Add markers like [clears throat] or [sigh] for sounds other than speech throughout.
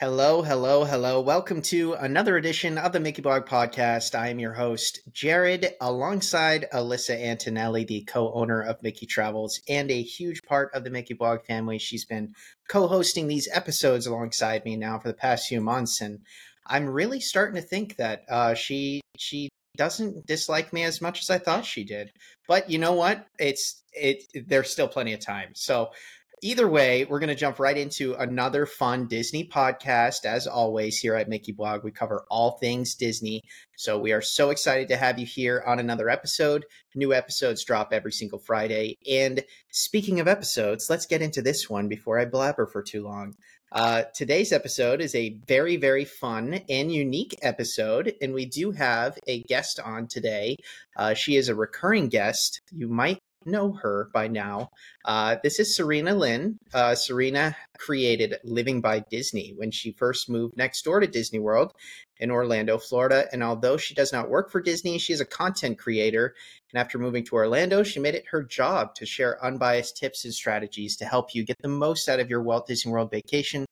Hello, hello, hello. Welcome to another edition of the Mickey Blog Podcast. I am your host, Jared, alongside Elyssa Antonelli, the co owner of Mickey Travels and a huge part of the Mickey Blog family. She's been co hosting these episodes alongside me now for the past few months. And I'm really starting to think that uh, she, she, doesn't dislike me as much as I thought she did. But you know what? It's it there's still plenty of time. So Either way, we're going to jump right into another fun Disney podcast. As always, here at Mickey Blog, we cover all things Disney. So we are so excited to have you here on another episode. New episodes drop every single Friday. And speaking of episodes, let's get into this one before I blabber for too long. Uh, today's episode is a very, very fun and unique episode, and we do have a guest on today. Uh, she is a recurring guest. You might know her by now. Uh, this is Serena Lynn. Uh, Serena created Living by Disney when she first moved next door to Disney World in Orlando, Florida. And although she does not work for Disney, she is a content creator. And after moving to Orlando, she made it her job to share unbiased tips and strategies to help you get the most out of your Walt Disney World vacation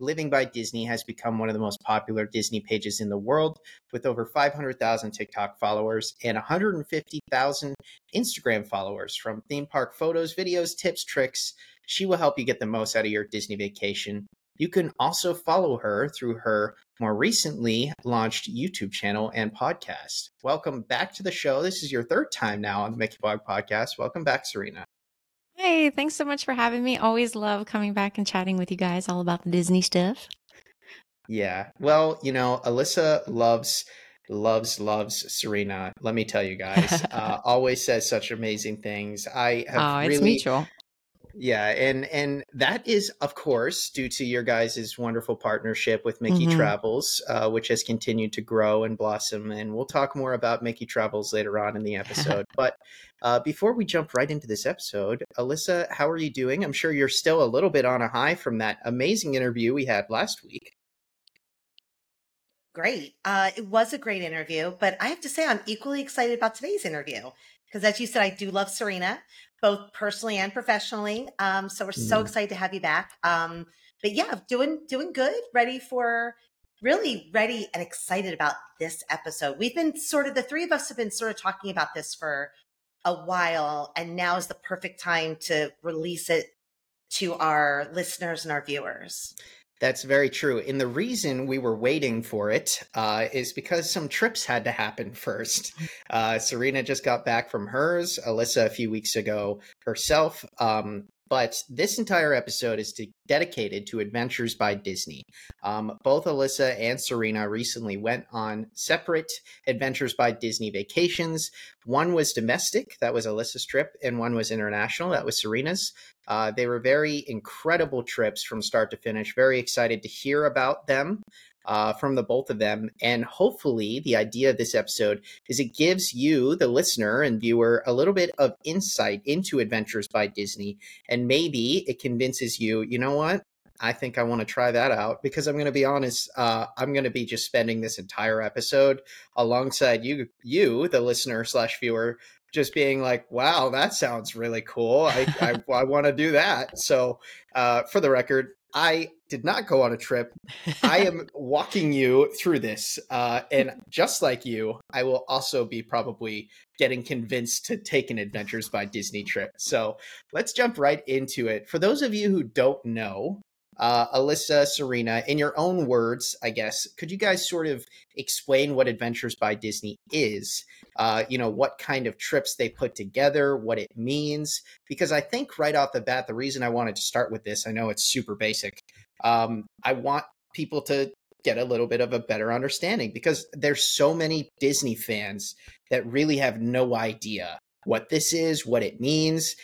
Living by Disney has become one of the most popular Disney pages in the world with over 500,000 TikTok followers and 150,000 Instagram followers. From theme park photos, videos, tips, tricks, she will help you get the most out of your Disney vacation. You can also follow her through her more recently launched YouTube channel and podcast. Welcome back to the show. This is your third time now on the Mickey Blog podcast. Welcome back, Serena. Hey, thanks so much for having me. Always love coming back and chatting with you guys all about the Disney stuff. Yeah. Well, you know, Elyssa loves loves loves Serena. Let me tell you guys. [laughs] uh, always says such amazing things. I have oh, really it's mutual. Yeah, and and that is of course due to your guys' wonderful partnership with Mickey mm-hmm. Travels, uh, which has continued to grow and blossom. And we'll talk more about Mickey Travels later on in the [laughs] episode. but uh, before we jump right into this episode, Elyssa, how are you doing? I'm sure you're still a little bit on a high from that amazing interview we had last week. Great. Uh, it was a great interview, but I have to say I'm equally excited about today's interview because, as you said, I do love Serena both personally and professionally. Um, so we're mm. so excited to have you back. Um, but yeah, doing doing good, ready for really ready and excited about this episode. We've been sort of the three of us have been sort of talking about this for a while, and now is the perfect time to release it to our listeners and our viewers. That's very true. And the reason we were waiting for it uh, is because some trips had to happen first. Uh, Serena just got back from hers, Elyssa a few weeks ago herself. Um, but this entire episode is to, dedicated to Adventures by Disney. Um, both Elyssa and Serena recently went on separate Adventures by Disney vacations. One was domestic, that was Elyssa's trip, and one was international, that was Serena's. Uh, they were very incredible trips from start to finish. Very excited to hear about them uh, from the both of them. And hopefully, the idea of this episode is it gives you, the listener and viewer, a little bit of insight into Adventures by Disney. And maybe it convinces you, you know what? I think I want to try that out because I'm going to be honest. Uh, I'm going to be just spending this entire episode alongside you, you, the listener slash viewer, just being like, wow, that sounds really cool. I, I, [laughs] I want to do that. So, uh, for the record, I did not go on a trip. I am [laughs] walking you through this. Uh, and just like you, I will also be probably getting convinced to take an Adventures by Disney trip. So let's jump right into it. For those of you who don't know, uh, Elyssa, Serena, in your own words, I guess, could you guys sort of explain what Adventures by Disney is? Uh, you know, what kind of trips they put together, what it means? Because I think right off the bat, the reason I wanted to start with this, I know it's super basic. Um, I want people to get a little bit of a better understanding because there's so many Disney fans that really have no idea what this is, what it means,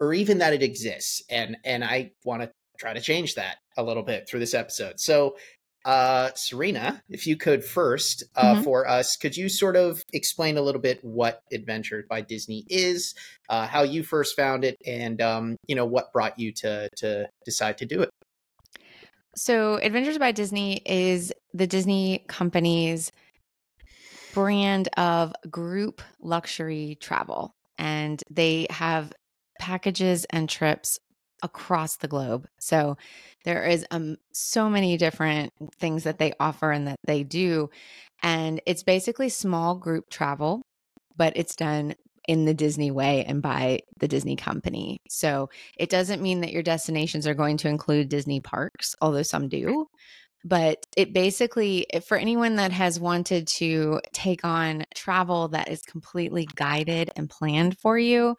or even that it exists. And and I want to try to change that a little bit through this episode. So, uh, Serena, if you could first uh, mm-hmm. for us, could you sort of explain a little bit what Adventure by Disney is, uh, how you first found it, and um, you know what brought you to to decide to do it? So, Adventures by Disney is the Disney company's brand of group luxury travel, and they have packages and trips across the globe. So there is um, so many different things that they offer and that they do. And it's basically small group travel, but it's done in the Disney way and by the Disney company. So it doesn't mean that your destinations are going to include Disney parks, although some do. But it basically, for anyone that has wanted to take on travel that is completely guided and planned for you,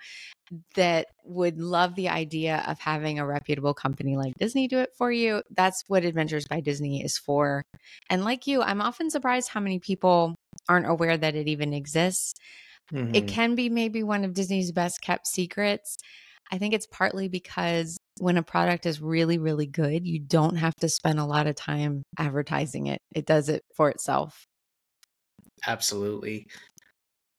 that would love the idea of having a reputable company like Disney do it for you. That's what Adventures by Disney is for. And like you, I'm often surprised how many people aren't aware that it even exists. Mm-hmm. It can be maybe one of Disney's best kept secrets. I think it's partly because when a product is really, really good, you don't have to spend a lot of time advertising it. It does it for itself. Absolutely.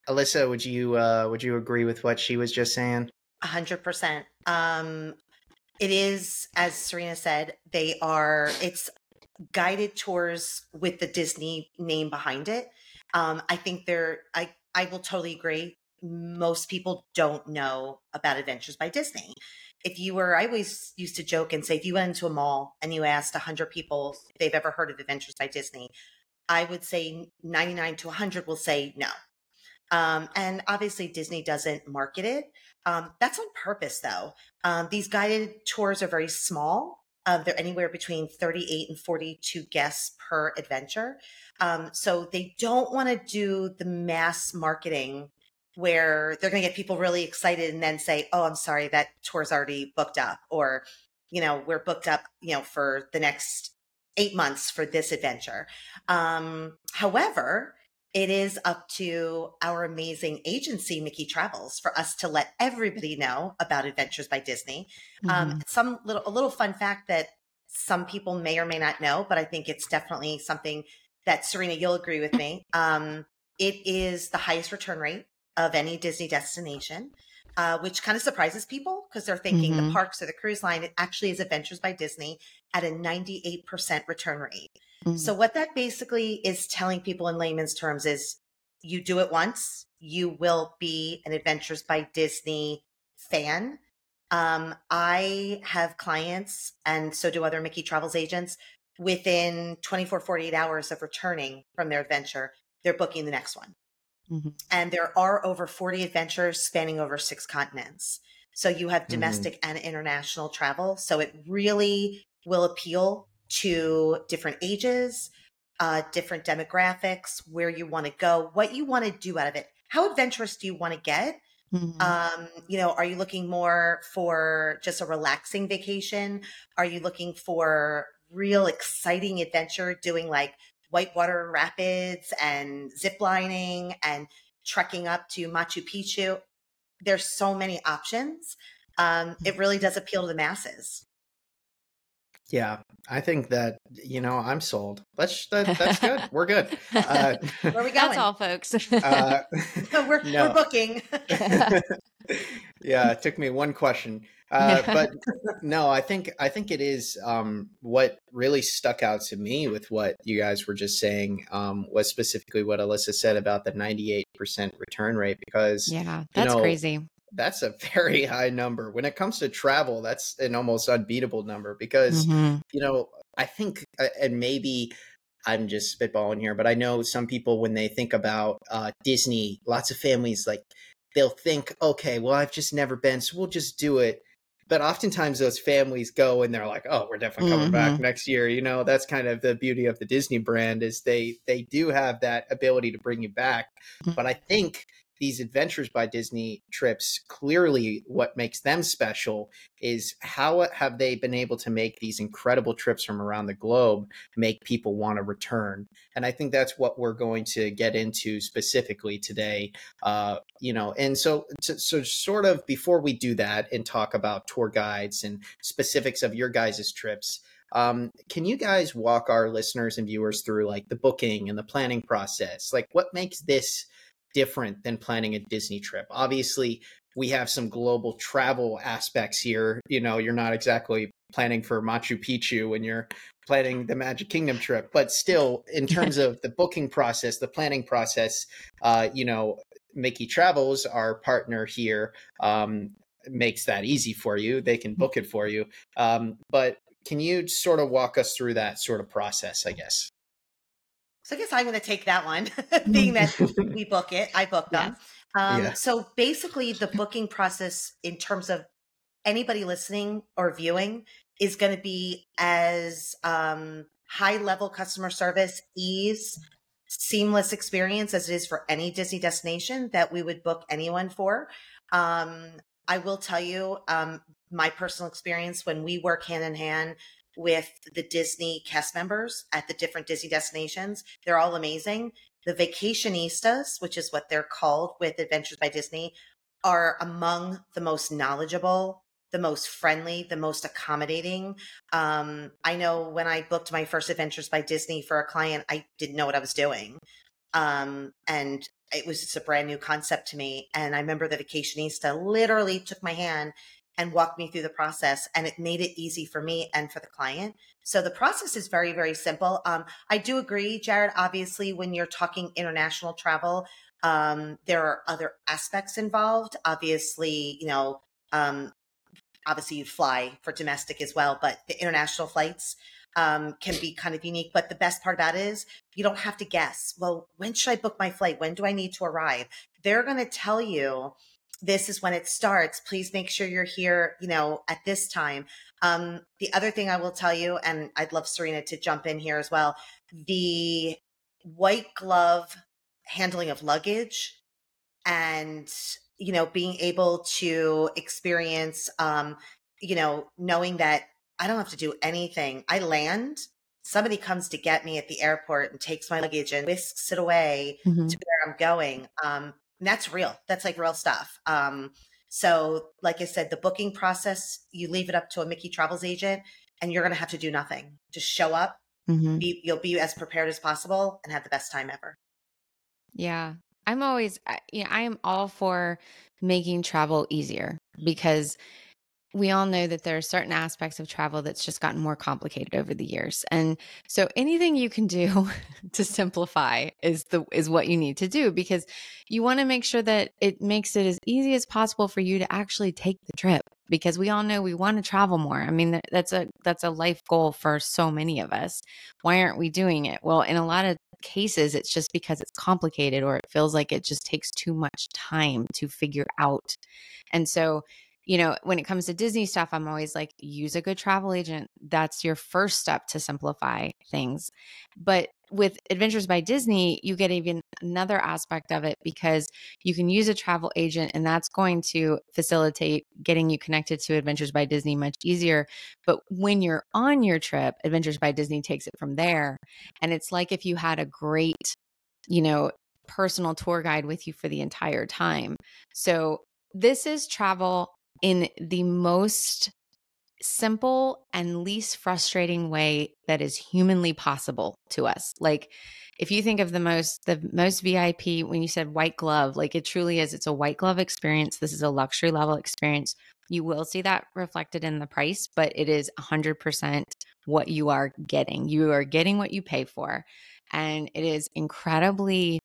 Elyssa, would you uh would you agree with what she was just saying? A hundred percent. Um it is, as Serena said, they are it's guided tours with the Disney name behind it. Um, I think they're I I will totally agree. Most people don't know about Adventures by Disney. If you were, I always used to joke and say, if you went into a mall and you asked 100 people if they've ever heard of Adventures by Disney, I would say 99 to 100 will say no. Um, and obviously, Disney doesn't market it. Um, that's on purpose, though. Um, these guided tours are very small. Uh, they're anywhere between 38 and 42 guests per adventure. Um, so they don't want to do the mass marketing where they're going to get people really excited and then say, "Oh, I'm sorry, that tour's already booked up," or you know, we're booked up, you know, for the next eight months for this adventure. Um, however, it is up to our amazing agency, Mickey Travels, for us to let everybody know about Adventures by Disney. Um, mm-hmm. Um, some little a little fun fact that some people may or may not know, but I think it's definitely something that Serena, you'll agree with me. Um, it is the highest return rate of any Disney destination, uh, which kind of surprises people because they're thinking mm-hmm. the parks or the cruise line. It actually is Adventures by Disney at a 98% return rate. Mm-hmm. So what that basically is telling people in layman's terms is you do it once, you will be an Adventures by Disney fan. Um, I have clients and so do other Mickey Travels agents within 24, 48 hours of returning from their adventure, they're booking the next one. Mm-hmm. And there are over 40 adventures spanning over six continents. So you have mm-hmm. domestic mm-hmm. and international travel. So it really will appeal to different ages, uh, different demographics, where you want to go, what you want to do out of it. How adventurous do you want to get? Mm-hmm. Um, you know, are you looking more for just a relaxing vacation? Are you looking for real exciting adventure doing like whitewater rapids and zip lining and trekking up to Machu Picchu? There's so many options. Um, it really does appeal to the masses. Yeah, I think that you know I'm sold. Let's that, that's good. [laughs] We're good. Uh, Where are we going? That's all, folks. uh, [laughs] [laughs] we're we're booking. yeah, it took me one question, uh, but no, I think I think it is um, what really stuck out to me with what you guys were just saying um, was specifically what Elyssa said about the 98% return rate because yeah, that's you know, crazy that's a very [laughs] high number. When it comes to travel, that's an almost unbeatable number because, mm-hmm. you know, I think, uh, and maybe I'm just spitballing here, but I know some people, when they think about uh, Disney, lots of families, like, they'll think, okay, well, I've just never been, so we'll just do it. But oftentimes those families go and they're like, oh, we're definitely coming mm-hmm. back next year. You know, that's kind of the beauty of the Disney brand is they they do have that ability to bring you back. Mm-hmm. But I think these adventures by Disney trips clearly what makes them special is how have they been able to make these incredible trips from around the globe make people want to return. And I think that's what we're going to get into specifically today uh, you know and so so sort of before we do that and talk about tour guides and specifics of your guys' trips um, can you guys walk our listeners and viewers through like the booking and the planning process? Like what makes this different than planning a Disney trip. Obviously, we have some global travel aspects here. You know, you're not exactly planning for Machu Picchu when you're planning the Magic Kingdom trip, but still, in [laughs] terms of the booking process, the planning process, uh, you know, Mickey Travels, our partner here, um, makes that easy for you. They can book it for you. Um, but can you sort of walk us through that sort of process, I guess? So I guess I'm going to take that one, [laughs] being that [laughs] we book it, I book them. Um, yeah. So basically, the booking process in terms of anybody listening or viewing is going to be as um, high level customer service, ease, seamless experience as it is for any Disney destination that we would book anyone for. Um, I will tell you um, my personal experience when we work hand in hand with the Disney cast members at the different Disney destinations. They're all amazing. The vacationistas, which is what they're called with Adventures by Disney, are among the most knowledgeable, the most friendly, the most accommodating. Um, I know when I booked my first Adventures by Disney for a client, I didn't know what I was doing. Um, and it was just a brand new concept to me. And I remember the vacationista literally took my hand and walked me through the process and it made it easy for me and for the client. So the process is very very simple. Um, i do agree jared obviously when you're talking international travel um, there are other aspects involved. Obviously you know um, obviously you fly for domestic as well but the international flights um, can be kind of unique. But the best part about it is you don't have to guess well when should i book my flight? When do i need to arrive? They're going to tell you this is when it starts. Please make sure you're here, you know, at this time. Um, the other thing I will tell you, and I'd love Serena to jump in here as well, the white glove handling of luggage and, you know, being able to experience, um, you know, knowing that I don't have to do anything. I land, somebody comes to get me at the airport and takes my luggage and whisks it away mm-hmm. to where I'm going. Um, and that's real. That's like real stuff. Um, so, like I said, the booking process, you leave it up to a Mickey Travels agent, and you're going to have to do nothing. Just show up. Mm-hmm. Be, you'll be as prepared as possible and have the best time ever. Yeah, I'm always, you know, I am all for making travel easier because we all know that there are certain aspects of travel that's just gotten more complicated over the years. And so anything you can do [laughs] to simplify is the is what you need to do because you want to make sure that it makes it as easy as possible for you to actually take the trip because we all know we want to travel more. I mean that's a that's a life goal for so many of us. Why aren't we doing it? Well, in a lot of cases it's just because it's complicated or it feels like it just takes too much time to figure out. And so you know, when it comes to Disney stuff, I'm always like, use a good travel agent. That's your first step to simplify things. But with Adventures by Disney, you get even another aspect of it because you can use a travel agent and that's going to facilitate getting you connected to Adventures by Disney much easier. But when you're on your trip, Adventures by Disney takes it from there. And it's like if you had a great, you know, personal tour guide with you for the entire time. So this is travel in the most simple and least frustrating way that is humanly possible to us. Like if you think of the most the most VIP when you said white glove, like it truly is it's a white glove experience. This is a luxury level experience. You will see that reflected in the price, but it is 100% what you are getting. You are getting what you pay for. And it is incredibly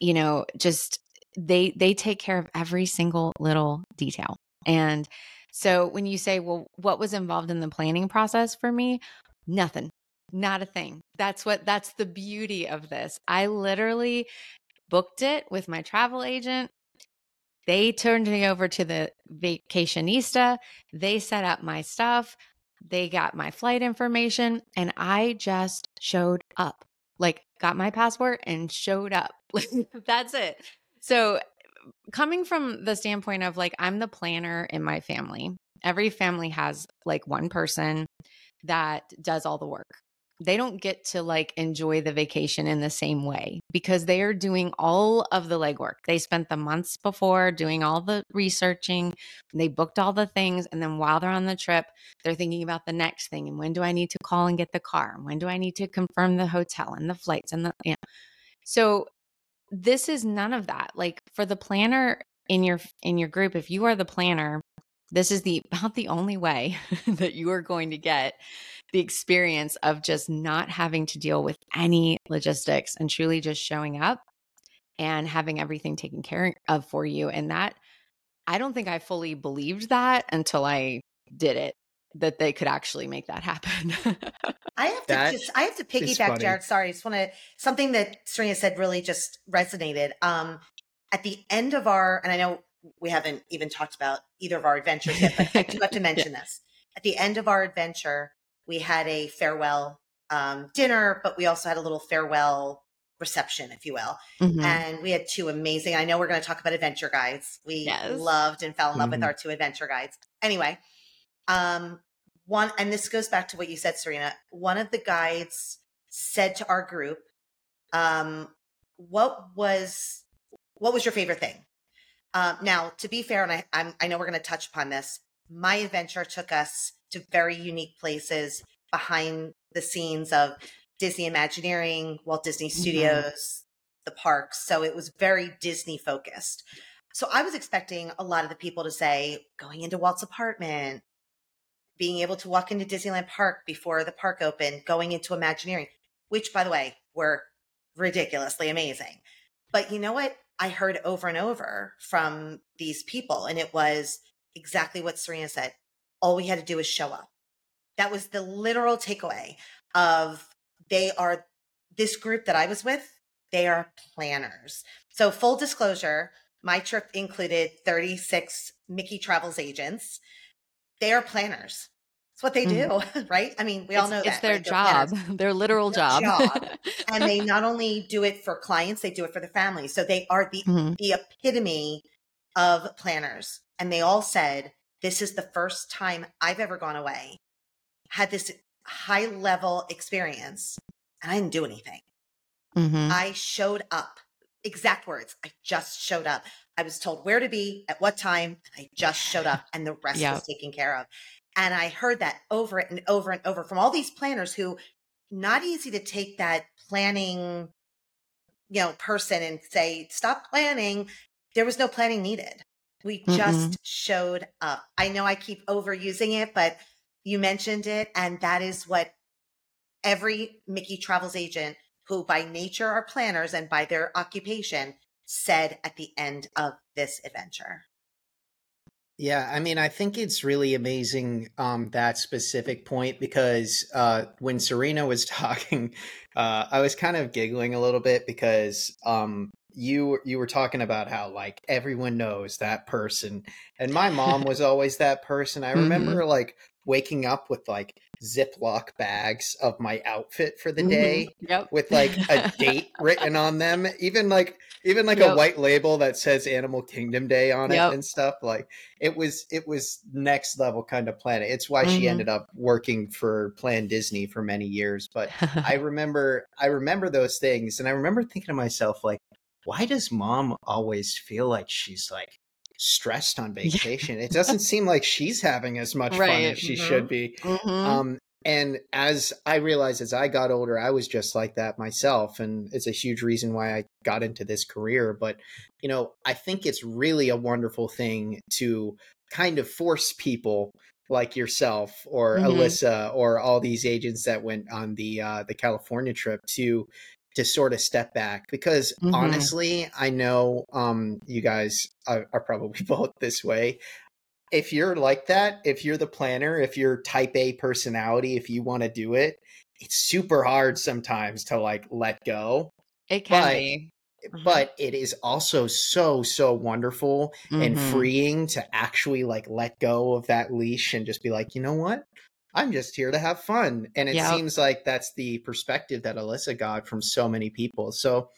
you know, just they they take care of every single little detail. And so when you say, well, what was involved in the planning process for me? Nothing, not a thing. That's what, that's the beauty of this. I literally booked it with my travel agent. They turned me over to the vacationista. They set up my stuff. They got my flight information and I just showed up. Like got my passport and showed up. [laughs] That's it. So coming from the standpoint of like I'm the planner in my family. Every family has like one person that does all the work. They don't get to like enjoy the vacation in the same way because they are doing all of the legwork. They spent the months before doing all the researching, they booked all the things. And then while they're on the trip, they're thinking about the next thing. And when do I need to call and get the car? And when do I need to confirm the hotel and the flights and the, know. So this is none of that. Like for the planner in your in your group, if you are the planner, this is the [laughs] about the only way [laughs] that you are going to get the experience of just not having to deal with any logistics and truly just showing up and having everything taken care of for you and that I don't think I fully believed that until I did it that they could actually make that happen. [laughs] I have to That just I have to piggyback. Jared. Sorry, I just want to something that Serena said really just resonated. Um, at the end of our, and I know we haven't even talked about either of our adventures yet, but I do have to [laughs] mention this. At the end of our adventure, we had a farewell um, dinner, but we also had a little farewell reception, if you will. Mhm. And we had two amazing. I know we're going to talk about adventure guides. We Yes. loved and fell in love with Mhm. our two adventure guides. Anyway, um, one, and this goes back to what you said, Serena. One of the guides said to our group, um, "What was what was your favorite thing?" Um, now, to be fair, and I I'm, I know we're going to touch upon this. My adventure took us to very unique places behind the scenes of Disney Imagineering, Walt Disney Studios, the parks. So it was very Disney focused. So I was expecting a lot of the people to say, going into Walt's apartment, being able to walk into Disneyland Park before the park opened, going into Imagineering, which, by the way, were ridiculously amazing. But you know what? I heard over and over from these people, and it was exactly what Serena said. All we had to do was show up. That was the literal takeaway of they are this group that I was with, they are planners. So, full disclosure, my trip included 36 Mickey Travels agents. They are planners. It's what they do, [laughs] right? I mean, we all It's- know it's that. their right? Job, [laughs] their literal job. job. [laughs] and they not only do it for clients, they do it for the family. So they are the Mhm. the epitome of planners. And they all said, This is the first time I've ever gone away, had this high level experience, and I didn't do anything. Mhm. I showed up. Exact words. I just showed up. I was told where to be at what time. I just showed up, and the rest Yep. was taken care of. And I heard that over and over and over from all these planners who not easy to take that planning, you know, person and say, stop planning. There was no planning needed. We just showed up. I know I keep overusing it, but you mentioned it. And that is what every Mickey Travels agent who by nature are planners and by their occupation said at the end of this adventure. Yeah, I mean, I think it's really amazing um, that specific point because uh, when Serena was [laughs] talking, uh, I was kind of giggling a little bit because um, you you were talking about how like everyone knows that person, and my mom [laughs] was always that person. I remember like waking up with like Ziploc bags of my outfit for the Mhm. day Yep. with like a [laughs] date written on them, even like even like a white label that says Animal Kingdom Day on it and stuff. Like it was it was next level kind of planet. It's why she Mhm. ended up working for Plan Disney for many years. But I [laughs] remember I remember those things and I remember thinking to myself like why does mom always feel like she's like stressed on [laughs] Yeah. vacation? It doesn't seem like she's having as much fun as she Mhm. should be. Mhm. Um, and as I realized as I got older, I was just like that myself. And it's a huge reason why I got into this career. But, you know, I think it's really a wonderful thing to kind of force people like yourself or Mhm. Elyssa or all these agents that went on the uh, the California trip to to sort of step back because Mhm. honestly, I know um, you guys are, are probably [laughs] both this way if you're like that, if you're the planner, if you're type A personality, if you want to do it, it's super hard sometimes to like let go. it can but- be. Mhm. But it is also so, so wonderful and Mhm. freeing to actually like let go of that leash and just be like, you know what? I'm just here to have fun. And it Yep. seems like that's the perspective that Elyssa got from so many people. So,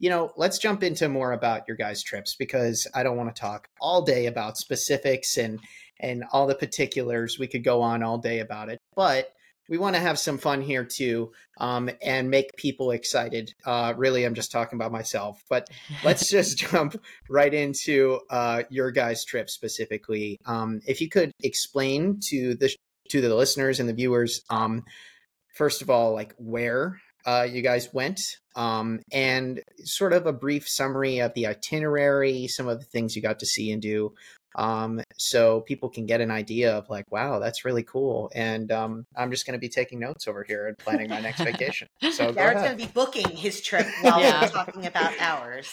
you know, let's jump into more about your guys' trips because I don't want to talk all day about specifics and and all the particulars. We could go on all day about it, but we want to have some fun here too, um, and make people excited. Uh, really, I'm just talking about myself, but let's [laughs] just jump right into uh, your guys' trip specifically. Um, if you could explain to the to the listeners and the viewers, um, first of all, like where uh, you guys went, um, and sort of a brief summary of the itinerary, some of the things you got to see and do, um, so people can get an idea of like, wow, that's really cool. And um, I'm just going to be taking notes over here and planning my next vacation. So go Jared's going to be booking his trip while Yeah. we're talking about ours.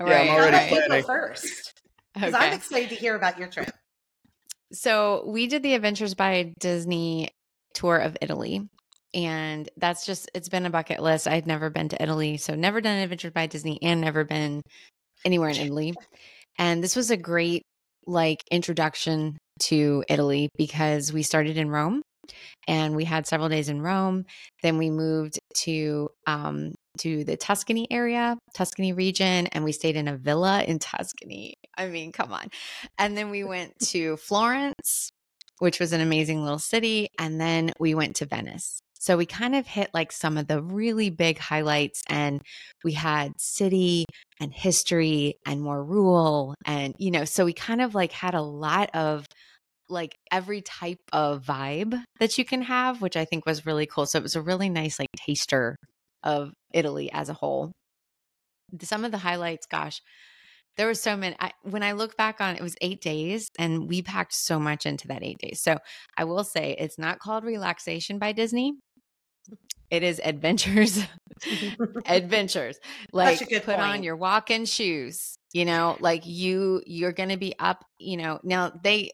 I'm Right, already I'll right. let planning. first. Because okay. I'm excited to hear about your trip. So we did the Adventures by Disney tour of Italy. And that's just, it's been a bucket list. I'd never been to Italy. So never done an Adventures by Disney and never been anywhere in Italy. And this was a great like introduction to Italy because we started in Rome and we had several days in Rome. Then we moved to um, to the Tuscany area, Tuscany region, and we stayed in a villa in Tuscany. I mean, come on. And then we [laughs] went to Florence, which was an amazing little city, and then we went to Venice. So we kind of hit like some of the really big highlights and we had city and history and more rule and you know, so we kind of like had a lot of like every type of vibe that you can have, which I think was really cool. So it was a really nice like taster of Italy as a whole. Some of the highlights, gosh, there were so many. I, when I look back on it, it was eight days, and we packed so much into that eight days. So I will say it's not called relaxation by Disney. It is adventures, [laughs] [laughs] adventures. Like put point. on your walking shoes. You know, like you you're going to be up. You know, now they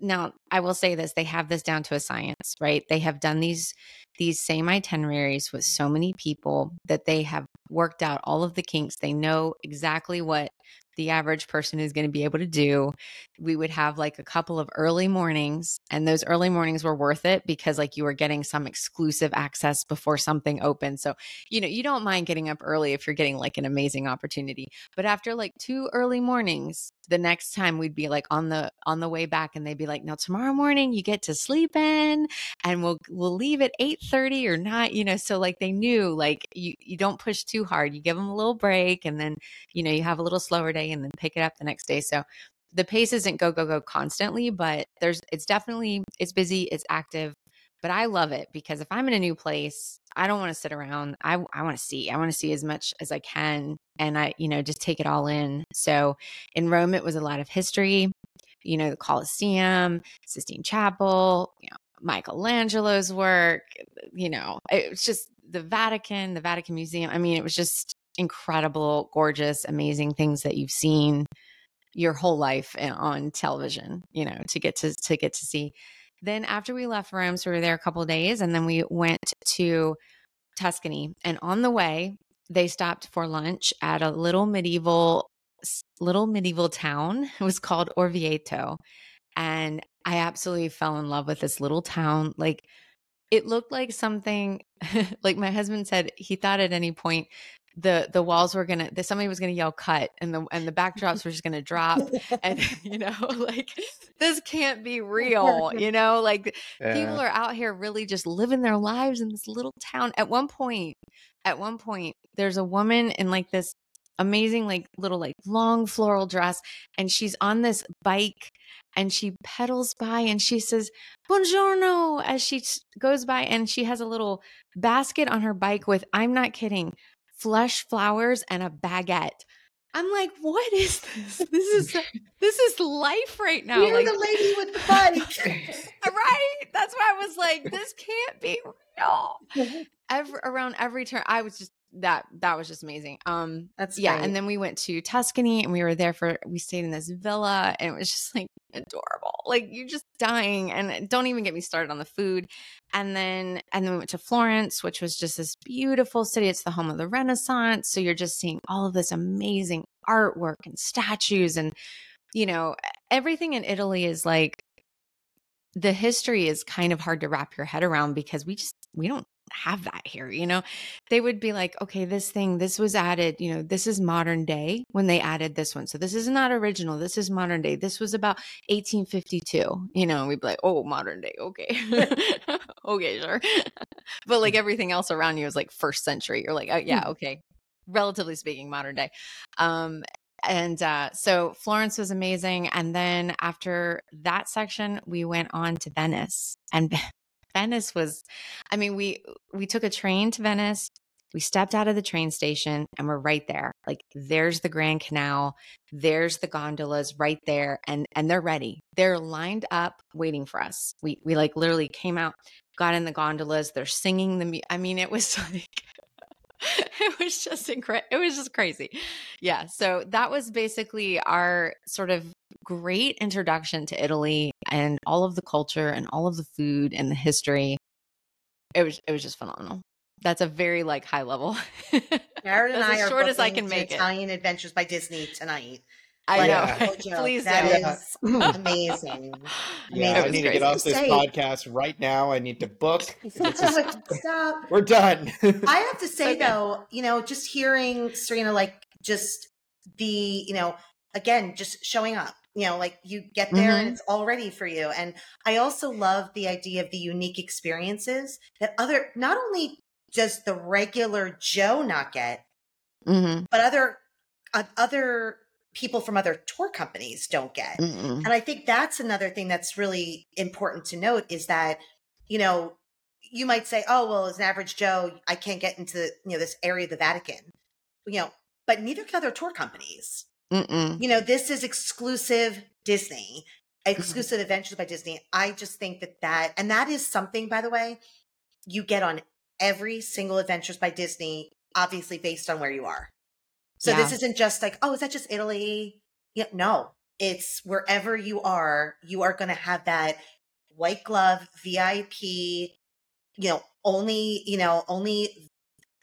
now I will say this: they have this down to a science, right? They have done these these same itineraries with so many people that they have worked out all of the kinks. They know exactly what the average person is going to be able to do. We would have like a couple of early mornings, and those early mornings were worth it because like you were getting some exclusive access before something opened. So, you know, you don't mind getting up early if you're getting like an amazing opportunity. But after like two early mornings, the next time we'd be like on the on the way back and they'd be like, "Now tomorrow morning you get to sleep in and we'll we'll leave at 8:30 or not, you know." So like they knew like you you don't push too hard. You give them a little break and then, you know, you have a little slower day and then pick it up the next day. So the pace isn't go go go constantly, but there's it's definitely it's busy, it's active, but I love it because if I'm in a new place, I don't want to sit around. I I want to see. I want to see as much as I can and I, you know, just take it all in. So in Rome it was a lot of history, you know, the Colosseum, Sistine Chapel, you know, Michelangelo's work, you know, it was just the Vatican, the Vatican Museum. I mean, it was just incredible, gorgeous, amazing things that you've seen your whole life eh, on television, you know, to get to to get to see. Then after we left Rome, so we were there a couple days and then we went to Tuscany. And on the way, they stopped for lunch at a little medieval little medieval town. It was called Orvieto. And I absolutely fell in love with this little town. Like it looked like something [laughs] like my husband said he thought at any point the the walls were gonna that somebody was gonna yell cut and the and the backdrops were just gonna drop [laughs] and [laughs] you know [laughs] like this can't be real you know like yeah. people are out here really just living their lives in this little town at one point at one point there's a woman in like this amazing like little like long floral dress and she's on this bike and she pedals by and she says buongiorno as she goes by and she has a little basket on her bike with i'm not kidding flesh flowers and a baguette I'm like, what is this? [laughs] This is this is life right now. You're like, the lady with the [laughs] bike, [laughs] right? That's why I was like, this can't be real. Every, around every turn, I was just that that was just amazing. Um that's yeah, great. and then we went to Tuscany and we were there for we stayed in this villa and it was just like adorable. Like you're just dying and don't even get me started on the food. And then and then we went to Florence, which was just this beautiful city. It's the home of the Renaissance, so you're just seeing all of this amazing artwork and statues and you know, everything in Italy is like the history is kind of hard to wrap your head around because we just we don't have that here you know they would be like okay this thing this was added you know this is modern day when they added this one so this is not original this is modern day this was about 1852 you know we'd be like oh modern day okay [laughs] [laughs] okay sure [laughs] but like everything else around you is like first century you're like oh yeah hmm. okay relatively speaking modern day um and uh, so Florence was amazing. And then after that section, we went on to Venice. And Venice was, I mean, we we took a train to Venice. We stepped out of the train station and we're right there. Like there's the Grand Canal, there's the gondolas right there, and and they're ready. They're lined up waiting for us. We we like literally came out, got in the gondolas. They're singing the. I mean, it was [laughs] like it was just incredible. It was just crazy. Yeah. So that was basically our sort of great introduction to Italy and all of the culture and all of the food and the history. It was it was just phenomenal. That's a very like high level. [laughs] Jared and I as are short as I booking can to make it. Italian Adventures by Disney tonight. I Like, know. no. [laughs] Please That do. is [laughs] amazing. Yeah, It I need to get off this Say- podcast right now. I need to book. This is- Stop. We're done. I have to say Okay. though, you know, just hearing Serena, like just the, you know, again, just showing up, you know, like you get there and Mhm. it's all ready for you. And I also love the idea of the unique experiences that other, not only does the regular Joe not get, hmm but other, uh, other people from other tour companies don't get. Mm-mm. And I think that's another thing that's really important to note is that, you know, you might say, oh, well, as an average Joe, I can't get into, you know, this area of the Vatican, you know, but neither can other tour companies. Mm-mm. You know, this is exclusive Disney, mm-hmm. exclusive adventures by Disney. I just think that that, and that is something, by the way, you get on every single adventures by Disney, obviously based on where you are. So this isn't just like, oh, is that just Italy? Yeah, no, it's wherever you are, you are going to have that white glove VIP, you know, only, you know, only,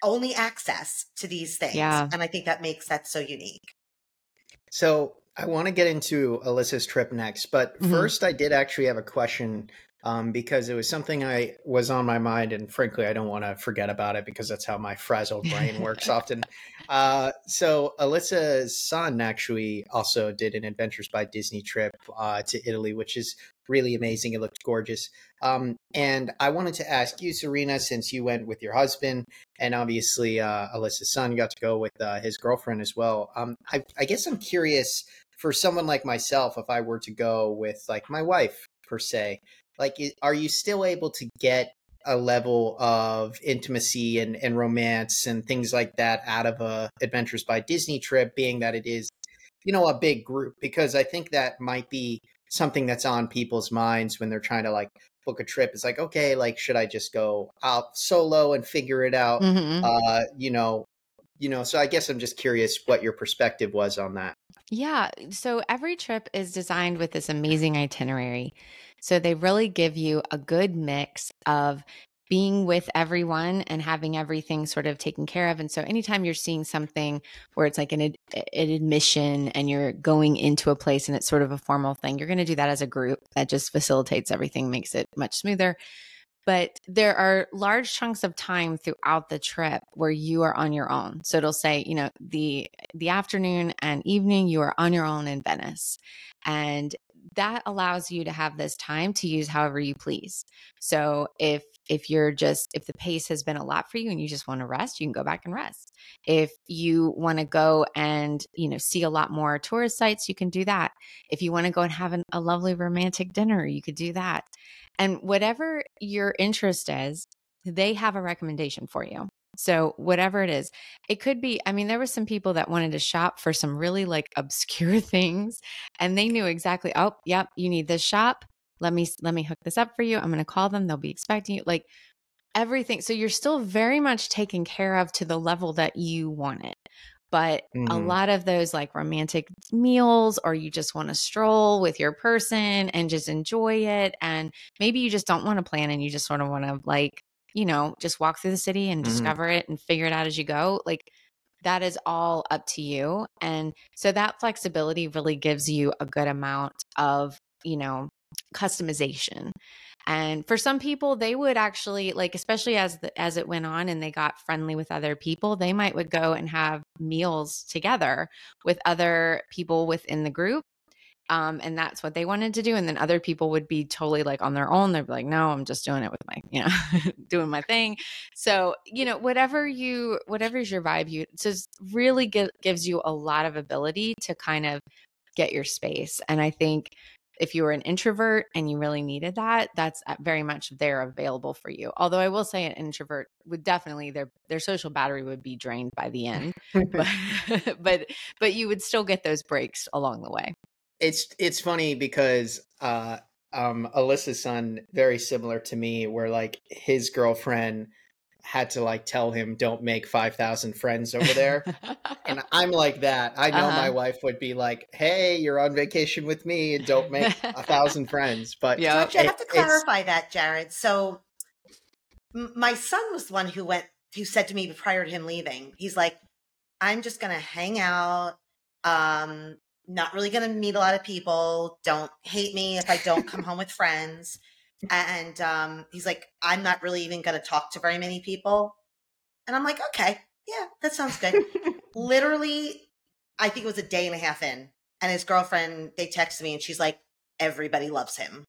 only access to these things. Yeah. And I think that makes that so unique. So I want to get into Elyssa's trip next, but Mhm. first I did actually have a question um, because it was something I was on my mind, and frankly, I don't want to forget about it because that's how my frazzled brain works [laughs] often. Uh, so Elyssa's son actually also did an Adventures by Disney trip uh, to Italy, which is really amazing. It looked gorgeous. Um, and I wanted to ask you, Serena, since you went with your husband, and obviously uh, Elyssa's son got to go with uh, his girlfriend as well. Um, I, I guess I'm curious for someone like myself, if I were to go with like my wife per se, like, are you still able to get a level of intimacy and, and romance and things like that out of a Adventures by Disney trip, being that it is, you know, a big group? Because I think that might be something that's on people's minds when they're trying to like book a trip. It's like, okay, like, should I just go out solo and figure it out? Mhm. Uh, you know, you know, so I guess I'm just curious what your perspective was on that. Yeah. So every trip is designed with this amazing itinerary. So they really give you a good mix of being with everyone and having everything sort of taken care of. And so anytime you're seeing something where it's like an, an admission and you're going into a place and it's sort of a formal thing, you're going to do that as a group. That just facilitates everything, makes it much smoother. But there are large chunks of time throughout the trip where you are on your own. So it'll say, you know, the the afternoon and evening you are on your own in Venice. And that allows you to have this time to use however you please. So if if you're just if the pace has been a lot for you and you just want to rest, you can go back and rest. If you want to go and, you know, see a lot more tourist sites, you can do that. If you want to go and have an, a lovely romantic dinner, you could do that. And whatever your interest is, they have a recommendation for you. So whatever it is, it could be. I mean, there were some people that wanted to shop for some really like obscure [laughs] things, and they knew exactly. Oh, yep, you need this shop. Let me let me hook this up for you. I'm going to call them. They'll be expecting you. Like everything. So you're still very much taken care of to the level that you want it. But a Mhm. lot of those like romantic meals, or you just want to stroll with your person and just enjoy it. And maybe you just don't want to plan and you just sort of want to like, you know, just walk through the city and Mhm. discover it and figure it out as you go. Like that is all up to you. And so that flexibility really gives you a good amount of, you know, customization. And for some people, they would actually like, especially as the, as it went on and they got friendly with other people, they might would go and have meals together with other people within the group. Um, and that's what they wanted to do. And then other people would be totally like on their own. They'd be like, no, I'm just doing it with my, you know, [laughs] doing my thing. So, you know, whatever you, whatever is your vibe, you just really gi- gives you a lot of ability to kind of get your space. And I think if you were an introvert and you really needed that, that's uh, very much there available for you. Although I will say an introvert would definitely their their social battery would be drained by the end, but [laughs] [laughs] but but you would still get those breaks along the way. It's it's funny because uh um Elyssa's son very similar to me where like his girlfriend had to like tell him don't make 5000 friends over there. And [laughs] i'm like that. I know uh-huh. my wife would be like hey you're on vacation with me and don't make a [laughs] thousand friends. But yeah i have to clarify that jared? So my son was the one who went who said to me prior to him leaving he's like i'm just gonna hang out um not really gonna meet a lot of people don't hate me if i don't come [laughs] home with friends and um, he's like, I'm not really even going to talk to very many people. And I'm like, okay, yeah, that sounds good. [laughs] Literally, I think it was a day and a half in, and his girlfriend, they texted me and she's like, everybody loves him.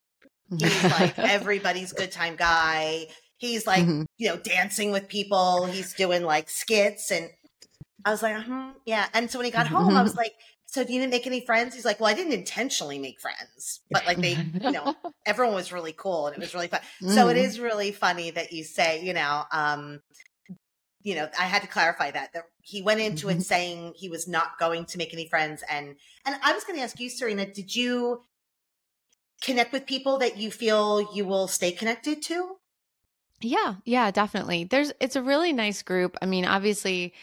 He's like [laughs] everybody's good time guy. He's like, mm-hmm. you know, dancing with people. He's doing like skits. And I was like, hmm, yeah. And so when he got home, I was like, so you didn't make any friends? He's like, well, I didn't intentionally make friends, but like they, you know, [laughs] everyone was really cool and it was really fun. Mm. So it mm-hmm. really funny that you say, you know, um, you know, I had to clarify that that he went into it saying he was not going to make any friends, and and I was going to ask you, Serena, did you connect with people that you feel you will stay connected to? Yeah, yeah, definitely. There's it's a really nice group. I mean, obviously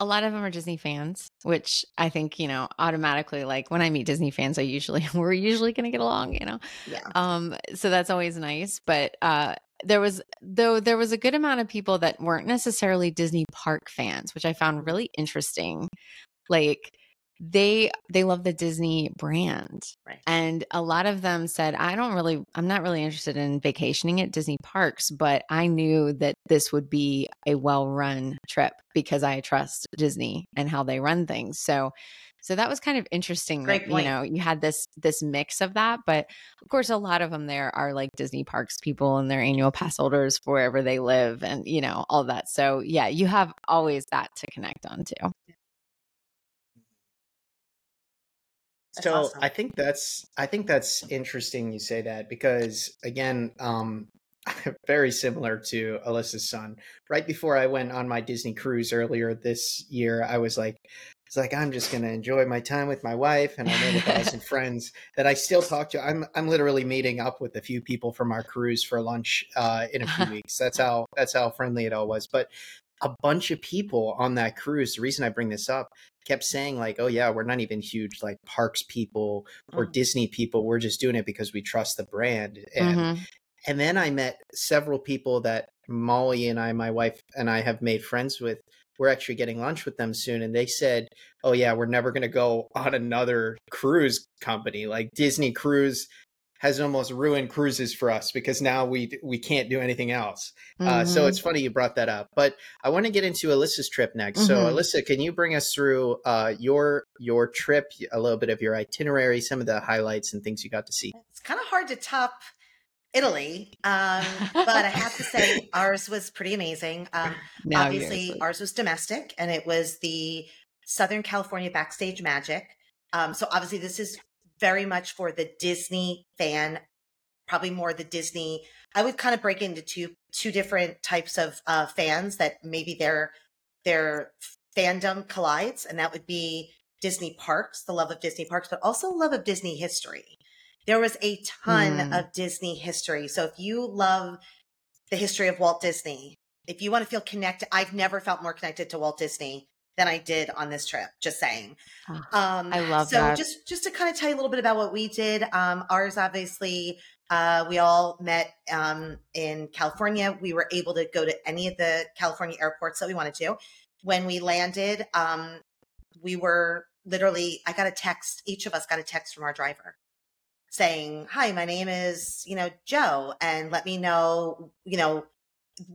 a lot of them are Disney fans, which I think, you know, automatically like when I meet Disney fans, I usually [laughs] we're usually going to get along, you know. Yeah. Um so that's always nice, but uh there was though there was a good amount of people that weren't necessarily Disney park fans, which I found really interesting. Like they they love the Disney brand. Right. And a lot of them said, I don't really I'm not really interested in vacationing at Disney parks, but I knew that this would be a well-run trip because I trust Disney and how they run things. So so that was kind of interesting Great that point. you know you had this this mix of that, but of course a lot of them there are like Disney parks people and their annual pass holders for wherever they live and you know all that. So yeah, you have always that to connect on to. So awesome. I think that's I think that's interesting you say that because again, um, [laughs] very similar to Elyssa's son. Right before I went on my Disney cruise earlier this year, I was like, it's like I'm just gonna enjoy my time with my wife, and I made a thousand friends that I still talk to. I'm I'm literally meeting up with a few people from our cruise for lunch uh, in a few [laughs] weeks. That's how that's how friendly it all was. But a bunch of people on that cruise. The reason I bring this up kept saying like, "Oh yeah, we're not even huge like parks people or mm. Disney people. We're just doing it because we trust the brand." And mm-hmm. and then I met several people that Molly and I, my wife and I, have made friends with. We're actually getting lunch with them soon, and they said, "Oh yeah, we're never going to go on another cruise company like Disney Cruise has almost ruined cruises for us because now we we can't do anything else. Mm-hmm. Uh, so it's mm-hmm. funny you brought that up. But I want to get into Elyssa's trip next. Mm-hmm. So Elyssa, can you bring us through uh, your your trip, a little bit of your itinerary, some of the highlights and things you got to see? It's kind of hard to top Italy, um, but I have to say [laughs] ours was pretty amazing. Um, obviously, ours was domestic, and it was the Southern California Backstage Magic. Um, so obviously, this is very much for the Disney fan, probably more the Disney. I would kind of break into two two different types of uh, fans that maybe their their fandom collides, and that would be Disney parks, the love of Disney parks, but also love of Disney history. There was a ton mm. of Disney history. So if you love the history of Walt Disney, if you want to feel connected, I've never felt more connected to Walt Disney than I did on this trip. Just saying. Oh, um, I love so that. just just to kind of tell you a little bit about what we did. Um, ours obviously. Uh, we all met um, in California. We were able to go to any of the California airports that we wanted to. When we landed, um, we were literally. I got a text. Each of us got a text from our driver saying, "Hi, my name is you know Joe, and let me know you know."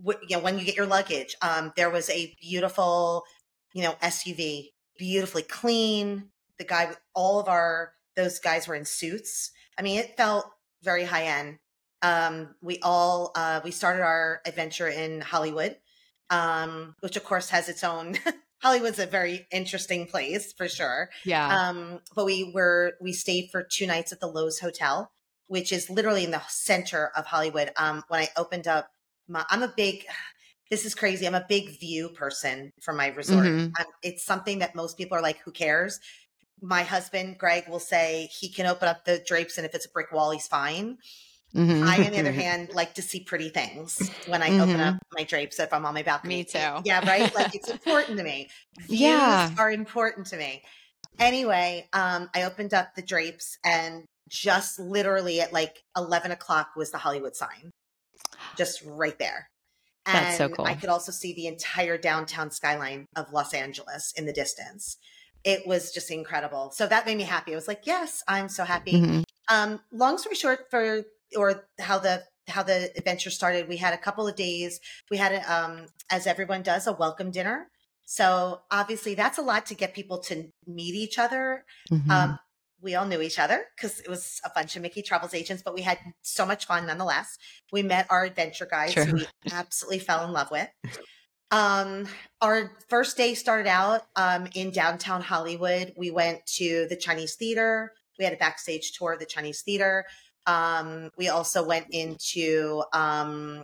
you know when you get your luggage um, there was a beautiful you know, SUV, beautifully clean. The guy all of our those guys were in suits. I mean, it felt very high end. Um, we all uh, we started our adventure in Hollywood, um, which of course has its own. [laughs] Hollywood's a very interesting place for sure. Yeah. Um, but we were we stayed for two nights at the Loews Hotel, which is literally in the center of Hollywood. Um, when I opened up my, I'm a big this is crazy. I'm a big view person for my resort. Mm-hmm. it's something that most people are like, who cares? My husband, Greg, will say he can open up the drapes and if it's a brick wall, he's fine. Mm-hmm. I, on the other hand, like to see pretty things when I mm-hmm. open up my drapes if I'm on my balcony. Me too. Yeah, right. Like it's [laughs] important to me. Views yeah. are important to me. Anyway, um, I opened up the drapes and just literally at like 11 o'clock was the Hollywood sign, just right there. And That's so cool. I could also see the entire downtown skyline of Los Angeles in the distance. It was just incredible. So that made me happy. I was like, yes, I'm so happy. Mm-hmm. Um, long story short, for or how the how the adventure started, we had a couple of days. We had a, um, as everyone does, a welcome dinner. So obviously, that's a lot to get people to meet each other. Mm-hmm. Um, we all knew each other because it was a bunch of Mickey Travels agents, but we had so much fun nonetheless. We met our adventure guides True. who we absolutely fell in love with. Um, our first day started out um, in downtown Hollywood. We went to the Chinese Theater. We had a backstage tour of the Chinese Theater. Um, we also went into, um,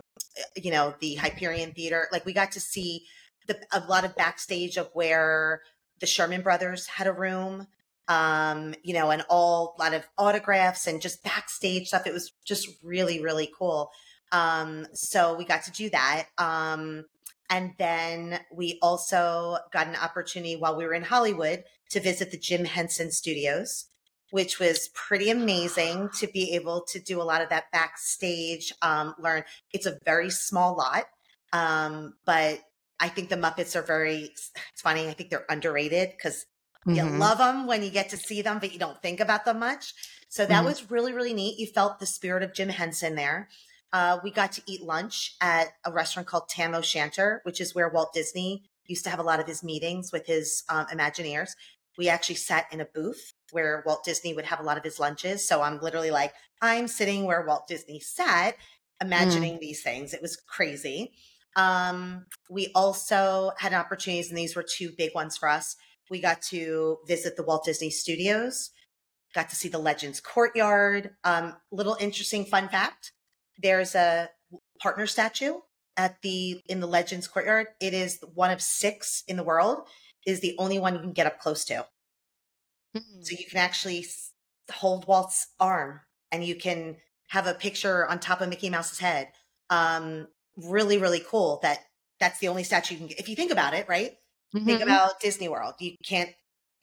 you know, the Hyperion Theater. Like we got to see the, a lot of backstage of where the Sherman Brothers had a room um, you know, and all a lot of autographs and just backstage stuff. It was just really, really cool. Um, so we got to do that. Um, and then we also got an opportunity while we were in Hollywood to visit the Jim Henson studios, which was pretty amazing to be able to do a lot of that backstage, um, learn. It's a very small lot. Um, but I think the Muppets are very, it's funny. I think they're underrated because Mm-hmm. You love them when you get to see them, but you don't think about them much. So that mm-hmm. was really, really neat. You felt the spirit of Jim Henson there. Uh, we got to eat lunch at a restaurant called Tam O'Shanter, which is where Walt Disney used to have a lot of his meetings with his um, Imagineers. We actually sat in a booth where Walt Disney would have a lot of his lunches. So I'm literally like, I'm sitting where Walt Disney sat, imagining mm. these things. It was crazy. Um, we also had opportunities, and these were two big ones for us we got to visit the Walt Disney Studios, got to see the Legends Courtyard. Um, little interesting fun fact: there's a partner statue at the in the Legends Courtyard. It is one of six in the world. It is the only one you can get up close to. Mm-hmm. So you can actually hold Walt's arm, and you can have a picture on top of Mickey Mouse's head. Um, really, really cool. That that's the only statue you can get. If you think about it, right? Mm-hmm. Think about Disney World. You can't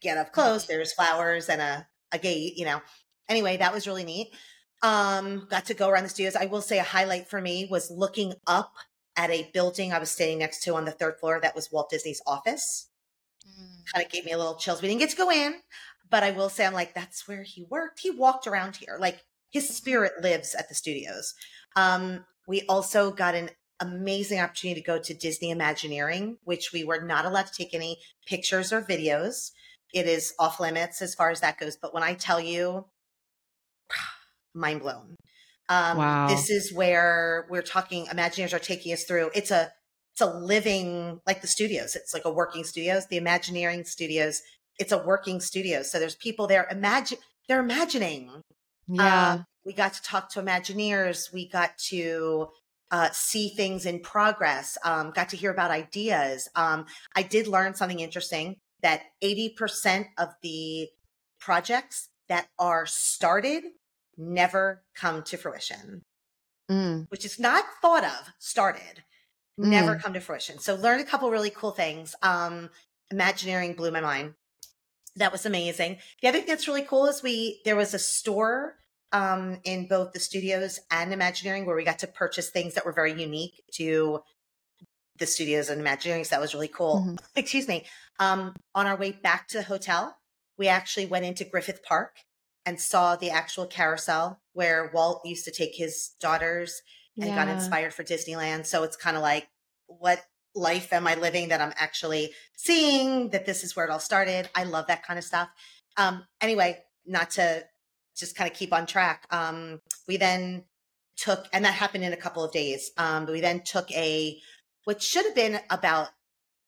get up close. There's flowers and a, a gate, you know. Anyway, that was really neat. Um, got to go around the studios. I will say a highlight for me was looking up at a building I was standing next to on the third floor. That was Walt Disney's office. Mm. Kind of gave me a little chills. We didn't get to go in, but I will say I'm like, that's where he worked. He walked around here. Like his spirit lives at the studios. Um, we also got an amazing opportunity to go to Disney Imagineering, which we were not allowed to take any pictures or videos. It is off limits as far as that goes. But when I tell you, [sighs] mind blown. Um, wow. This is where we're talking. Imagineers are taking us through. It's a it's a living like the studios. It's like a working studios. The Imagineering studios. It's a working studio. So there's people there. Imagine they're imagining. Yeah. Um, we got to talk to Imagineers. We got to uh, see things in progress, um, got to hear about ideas. Um, I did learn something interesting that 80% of the projects that are started never come to fruition, mm. which is not thought of, started, mm. never come to fruition. So learned a couple really cool things. Um, Imagineering blew my mind. That was amazing. The other thing that's really cool is we, there was a store um, in both the studios and Imagineering, where we got to purchase things that were very unique to the studios and Imagineering. So that was really cool. Mm-hmm. [laughs] Excuse me. Um, on our way back to the hotel, we actually went into Griffith Park and saw the actual carousel where Walt used to take his daughters and yeah. got inspired for Disneyland. So it's kind of like, what life am I living that I'm actually seeing that this is where it all started? I love that kind of stuff. Um, anyway, not to just kind of keep on track. Um, we then took, and that happened in a couple of days. Um, we then took a, what should have been about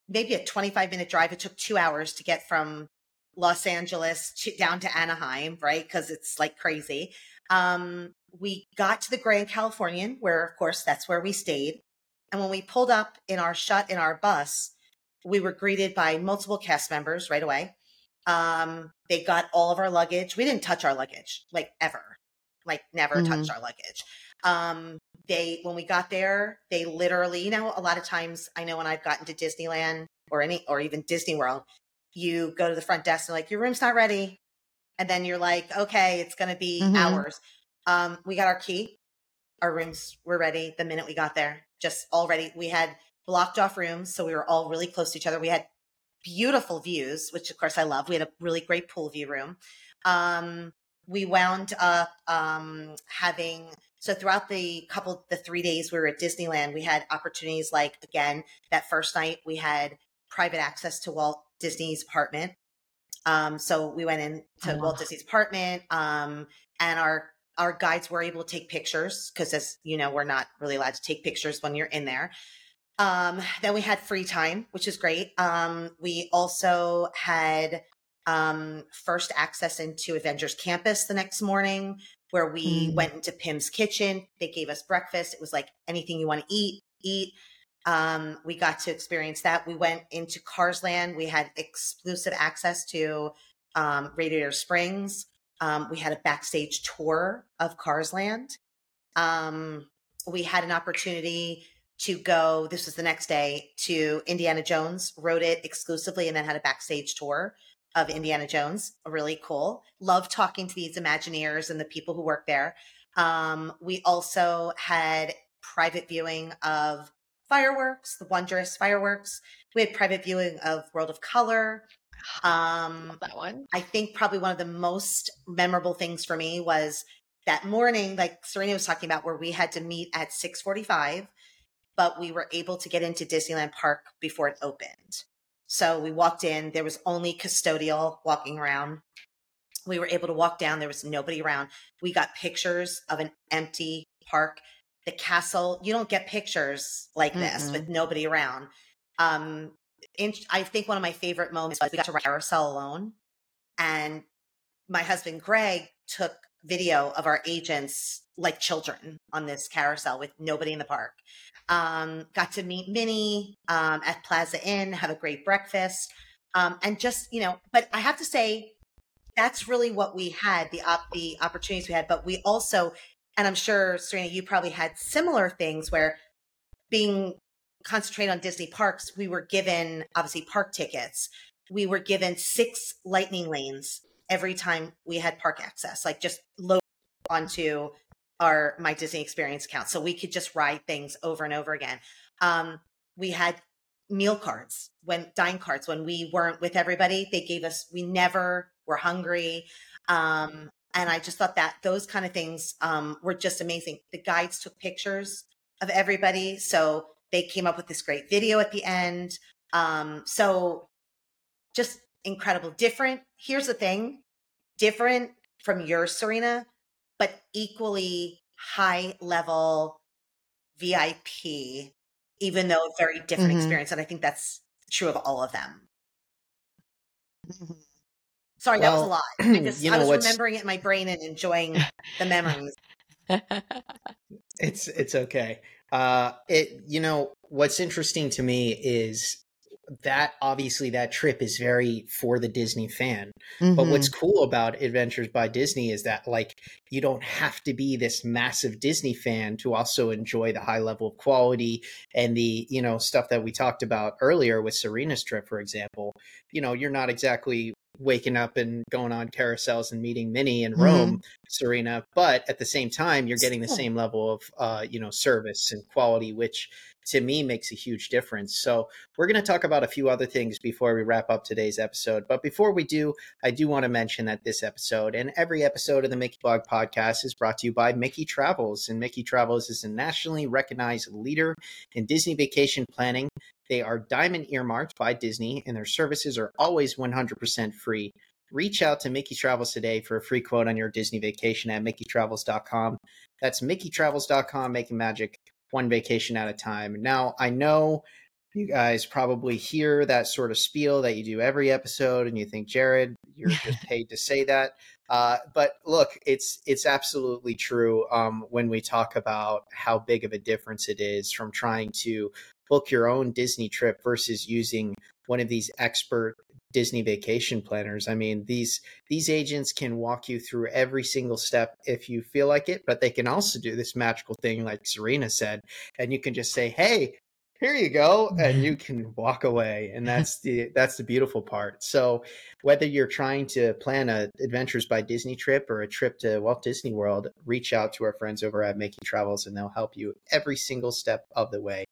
maybe a 25 minute drive. It took two hours to get from Los Angeles to, down to Anaheim, right? Because it's like crazy. Um, we got to the Grand Californian, where of course that's where we stayed. And when we pulled up in our shut in our bus, we were greeted by multiple cast members right away. Um, they got all of our luggage. We didn't touch our luggage, like ever, like never mm-hmm. touched our luggage. Um, they when we got there, they literally, you know, a lot of times I know when I've gotten to Disneyland or any or even Disney World, you go to the front desk and like, your room's not ready. And then you're like, okay, it's gonna be Mhm. hours. Um, we got our key. Our rooms were ready the minute we got there. Just already we had blocked off rooms, so we were all really close to each other. We had beautiful views, which of course I love. We had a really great pool view room. Um, we wound up um, having so throughout the couple the three days we were at Disneyland, we had opportunities like again that first night we had private access to Walt Disney's apartment. Um, so we went in to Oh, wow. Walt Disney's apartment, um, and our our guides were able to take pictures because, as you know, we're not really allowed to take pictures when you're in there. Um, then we had free time, which is great. Um, we also had um, first access into Avengers Campus the next morning, where we Mm. went into Pym's kitchen. They gave us breakfast. It was like anything you want to eat, eat. Um, we got to experience that. We went into Cars Land. We had exclusive access to um, Radiator Springs. Um, we had a backstage tour of Cars Land. Um, we had an opportunity to go, this was the next day, to Indiana Jones, wrote it exclusively, and then had a backstage tour of Indiana Jones. Really cool. Love talking to these Imagineers and the people who work there. Um, we also had private viewing of fireworks, the wondrous fireworks. We had private viewing of World of Color. [sighs] Um, Love that one. I think probably one of the most memorable things for me was that morning, like Serena was talking about, where we had to meet at six forty-five, but we were able to get into Disneyland Park before it opened. So we walked in. There was only custodial walking around. We were able to walk down. There was nobody around. We got pictures of an empty park. The castle. You don't get pictures like this Mm-mm. with nobody around. Um, in, I think one of my favorite moments was we got to ride carousel alone, and my husband Greg took video of our agents like children on this carousel with nobody in the park. Um, got to meet Minnie um, at Plaza Inn, have a great breakfast, um, and just you know. But I have to say, that's really what we had the op- the opportunities we had. But we also, and I'm sure Serena, you probably had similar things where being concentrated on Disney parks, we were given obviously park tickets. We were given six lightning lanes every time we had park access, like just low onto our my Disney experience account. So we could just ride things over and over again. Um, we had meal cards when dine cards when we weren't with everybody they gave us we never were hungry um and i just thought that those kind of things um were just amazing the guides took pictures of everybody so they came up with this great video at the end um so just incredible different here's the thing different from your serena but equally high level vip even though a very different Mhm. experience and i think that's true of all of them Mhm. sorry that was a lot i [clears throat] just i was what's- remembering it in my brain and enjoying the memories [laughs] It's it's okay. Uh it you know what's interesting to me is that obviously that trip is very for the Disney fan. But what's Mhm. cool about Adventures by Disney is that like you don't have to be this massive Disney fan to also enjoy the high level of quality and the, you know, stuff that we talked about earlier with Serena's trip for example. You know, you're not exactly waking up and going on carousels and meeting Minnie in Mhm. Rome, Serena, but at the same time you're getting the same level of uh, you know, service and quality which to me makes a huge difference. So, we're going to talk about a few other things before we wrap up today's episode. But before we do, I do want to mention that this episode and every episode of the Mickey Blog podcast is brought to you by Mickey Travels. And Mickey Travels is a nationally recognized leader in Disney vacation planning. They are diamond earmarked by Disney, and their services are always 100% free. Reach out to Mickey Travels today for a free quote on your Disney vacation at MickeyTravels.com. That's MickeyTravels.com, making magic one vacation at a time. Now, I know you guys probably hear that sort of spiel that you do every episode and you think jared you're just [laughs] paid to say that uh, but look it's it's absolutely true um, when we talk about how big of a difference it is from trying to book your own disney trip versus using one of these expert Disney vacation planners. I mean, these these agents can walk you through every single step if you feel like it, but they can also do this magical thing like Serena said, and you can just say, "Hey, here you go," and you can walk away. And [laughs] that's the that's the beautiful part. So, whether you're trying to plan a Adventures by Disney trip or a trip to Walt Disney World, reach out to our friends over at Mickey Travels and they'll help you every single step of the way.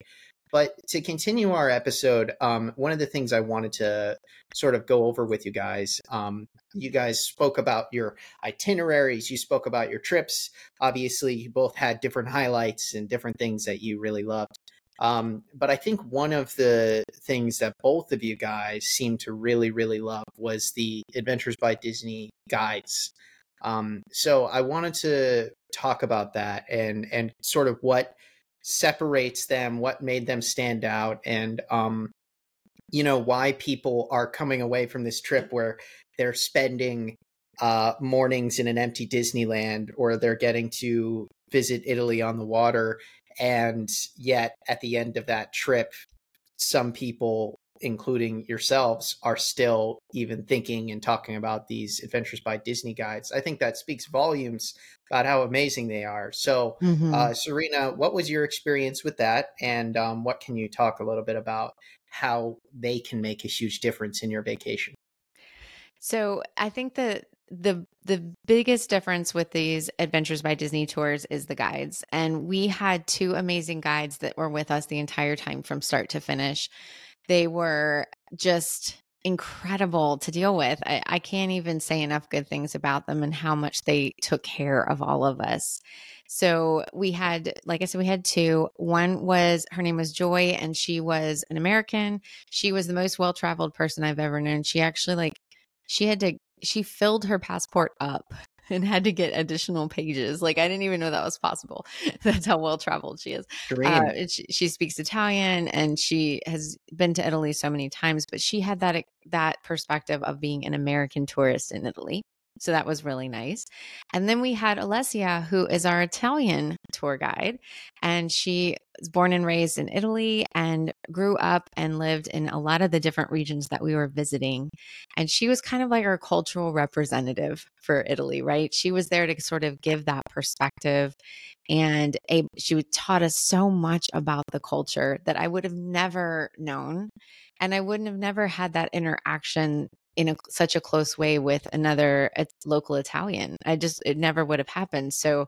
But to continue our episode, um, one of the things I wanted to sort of go over with you guys, um, you guys spoke about your itineraries, you spoke about your trips. Obviously, you both had different highlights and different things that you really loved. Um, but I think one of the things that both of you guys seemed to really, really love was the Adventures by Disney guides. Um, so I wanted to talk about that and and sort of what separates them, what made them stand out, and um, you know why people are coming away from this trip where they're spending uh, mornings in an empty Disneyland, or they're getting to visit Italy on the water, and yet at the end of that trip, some people including yourselves, are still even thinking and talking about these Adventures by Disney guides. I think that speaks volumes about how amazing they are. So, mm-hmm. uh, Serena, what was your experience with that? And um, what can you talk a little bit about how they can make a huge difference in your vacation? So, I think that the the biggest difference with these adventures by disney tours is the guides and we had two amazing guides that were with us the entire time from start to finish they were just incredible to deal with. I, I, can't even say enough good things about them and how much they took care of all of us. So we had, like I said, we had two. One was her name was Joy, and she was an American. She was the most well traveled person I've ever known. She actually like she had to she filled her passport up [laughs] and had to get additional pages. Like I didn't even know that was possible. [laughs] That's how well traveled she is. Uh, she, she, speaks Italian and she has been to Italy so many times, but she had that that perspective of being an American tourist in Italy. So that was really nice. And then we had Alessia, who is our Italian tour guide. And she was born and raised in Italy and grew up and lived in a lot of the different regions that we were visiting. And she was kind of like our cultural representative for Italy, right? She was there to sort of give that perspective. And a, she taught us so much about the culture that I would have never known. And I wouldn't have never had that interaction in a, such a close way with another local Italian. I just, it never would have happened. So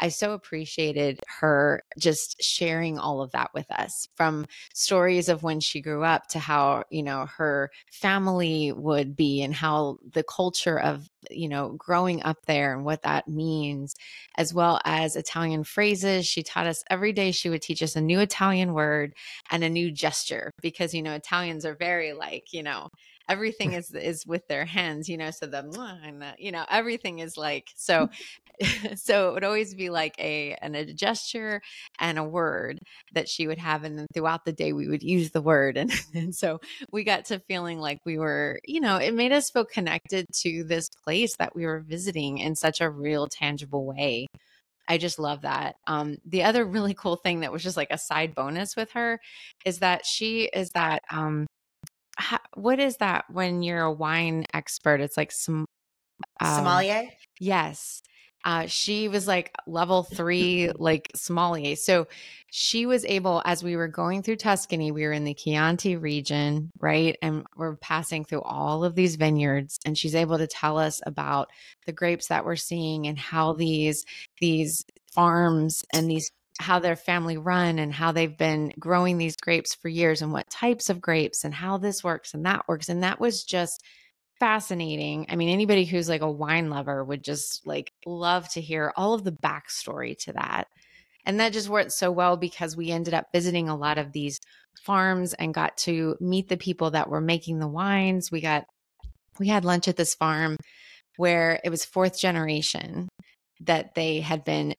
I so appreciated her just sharing all of that with us from stories of when she grew up to how, you know, her family would be and how the culture of, you know, growing up there and what that means, as well as Italian phrases. She taught us every day, she would teach us a new Italian word and a new gesture because, you know, Italians are very like, you know, everything is is with their hands you know so the and the, you know everything is like so [laughs] so it would always be like a an, a gesture and a word that she would have and then throughout the day we would use the word and, [laughs] and so we got to feeling like we were you know it made us feel connected to this place that we were visiting in such a real tangible way I just love that. Um, the other really cool thing that was just like a side bonus with her is that she is that um, how, what is that when you're a wine expert? It's like some um, sommelier. Yes. Uh, she was like level three, like sommelier. So she was able, as we were going through Tuscany, we were in the Chianti region, right? And we're passing through all of these vineyards, and she's able to tell us about the grapes that we're seeing and how these these farms and these how their family run and how they've been growing these grapes for years and what types of grapes and how this works and that works. And that was just fascinating. I mean, anybody who's like a wine lover would just like love to hear all of the backstory to that. And that just worked so well because we ended up visiting a lot of these farms and got to meet the people that were making the wines. We got, we had lunch at this farm where it was fourth generation that they had been,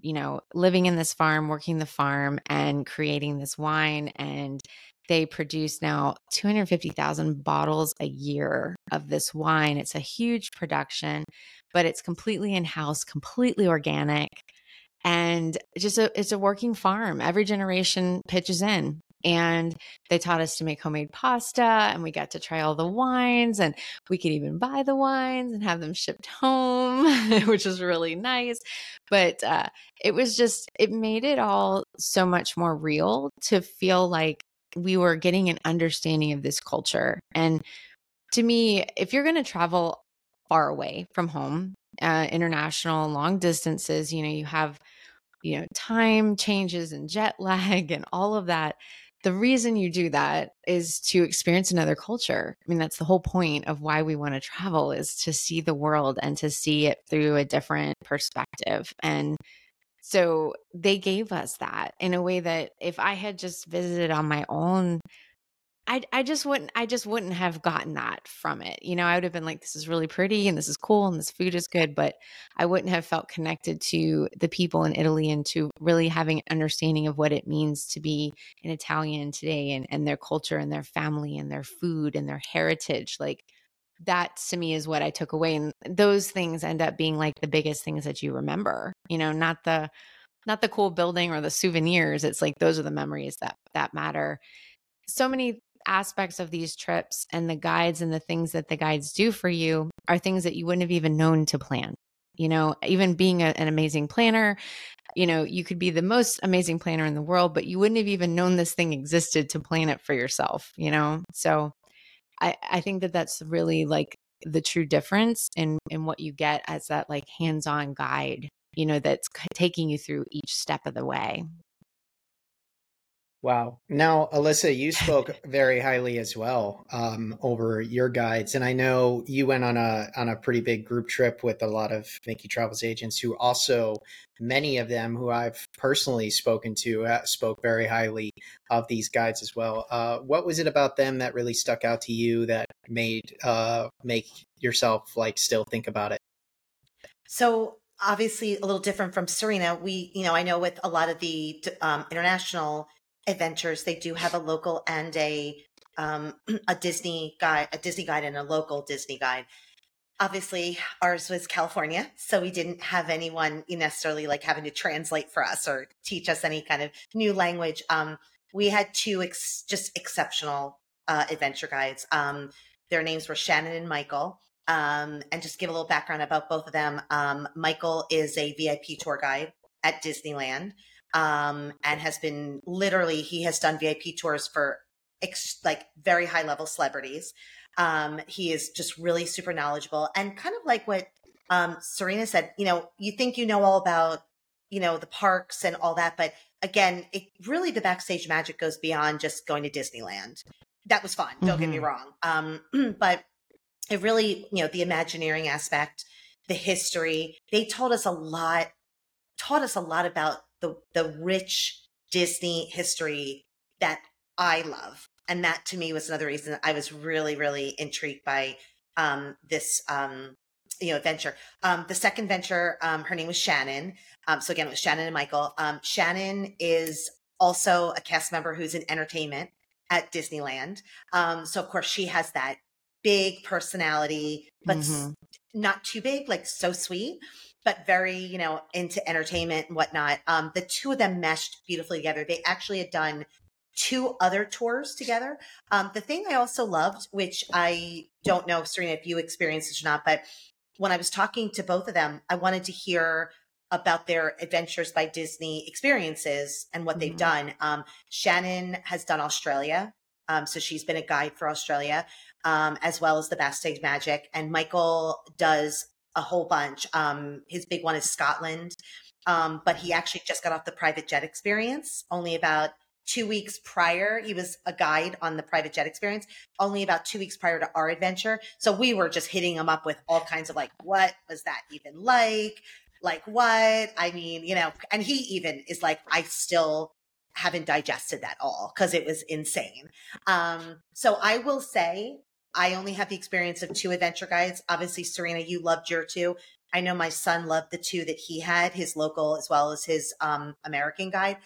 you know, living in this farm, working the farm, and creating this wine. And they produce now 250,000 bottles a year of this wine. It's a huge production, but it's completely in house, completely organic. And just a, it's a working farm. Every generation pitches in and they taught us to make homemade pasta and we got to try all the wines and we could even buy the wines and have them shipped [laughs] home which was really nice. But uh, it was just it made it all so much more real to feel like we were getting an understanding of this culture. And to me if you're going to travel far away from home uh, international long distances you know you have you know time changes and jet [laughs] lag and all of that the reason you do that is to experience another culture. I mean that's the whole point of why we want to travel is to see the world and to see it through a different perspective. And so they gave us that in a way that if i had just visited on my own I I just wouldn't I just wouldn't have gotten that from it. You know, I would have been like this is really pretty and this is cool and this food is good, but I wouldn't have felt connected to the people in Italy and to really having an understanding of what it means to be an Italian today and and their culture and their family and their food and their heritage. Like that to me is what I took away and those things end up being like the biggest things that you remember. You know, not the not the cool building or the souvenirs. It's like those are the memories that that matter so many aspects of these trips and the guides and the things that the guides do for you are things that you wouldn't have even known to plan. You know, even being a, an amazing planner, you know, you could be the most amazing planner in the world, but you wouldn't have even known this thing existed to plan it for yourself, you know? So I, I think that that's really like the true difference in, in what you get as that like hands on guide, you know, that's taking you through each step of the way. Wow. Now, Elyssa, you spoke [laughs] very highly as well um, over your guides, and I know you went on a on a pretty big group trip with a lot of Mickey Travels agents who also, many of them who I've personally spoken to, uh, spoke very highly of these guides as well. Uh, what was it about them that really stuck out to you that made uh, make yourself like still think about it? So obviously, a little different from Serena. We, you know, I know with a lot of the um, international adventures. They do have a local and a um, [clears throat] a Disney guide, a Disney guide, and a local Disney guide. Obviously, ours was California, so we didn't have anyone necessarily like having to translate for us or teach us any kind of new language. Um, we had two ex- just exceptional uh, adventure guides. Um, their names were Shannon and Michael. Um, and just give a little background about both of them. Um, Michael is a VIP tour guide at Disneyland um, and has been literally he has done VIP tours for ex- like very high level celebrities. Um, he is just really super knowledgeable and kind of like what um, Serena said. You know, you think you know all about you know the parks and all that, but again, it really the backstage magic goes beyond just going to Disneyland. That was fun. Don't mm-hmm. get me mm-hmm. wrong. Um, [clears throat] but it really, you know, the Imagineering aspect, the history. They told us a lot, taught us a lot about the the rich Disney history that I love. And that to me was another reason I was really, really intrigued by um, this um, you know venture. Um, the second venture, um, her name was Shannon. Um, so again, it was Shannon and Michael. Um, Shannon is also a cast member who's in entertainment at Disneyland. so of course she has that big personality, but mm-hmm. not too big, like so sweet but very, you know, into entertainment and whatnot. Um, the two of them meshed beautifully together. They actually had done two other tours together. Um, the thing I also loved, which I don't know, Serena, if you experienced this or not, but when I was talking to both of them, I wanted to hear about their Adventures by Disney experiences and what mm-hmm. they've done. Um, Shannon has done Australia. Um, so she's been a guide for Australia, um, as well as the Backstage Magic. And Michael does a whole bunch. Um, his big one is Scotland, um, but he actually just got off the private jet experience only about two weeks prior. He was a guide on the private jet experience only about two weeks prior to our adventure. So we were just hitting him up with all kinds of like, what was that even like? Like what? I mean, you know, and he even is like, I still haven't digested that all because it was insane. Um, so I will say I only have the experience of two adventure guides. Obviously, Serena, you loved your two. I know my son loved the two that he had, his local as well as his um, American guide.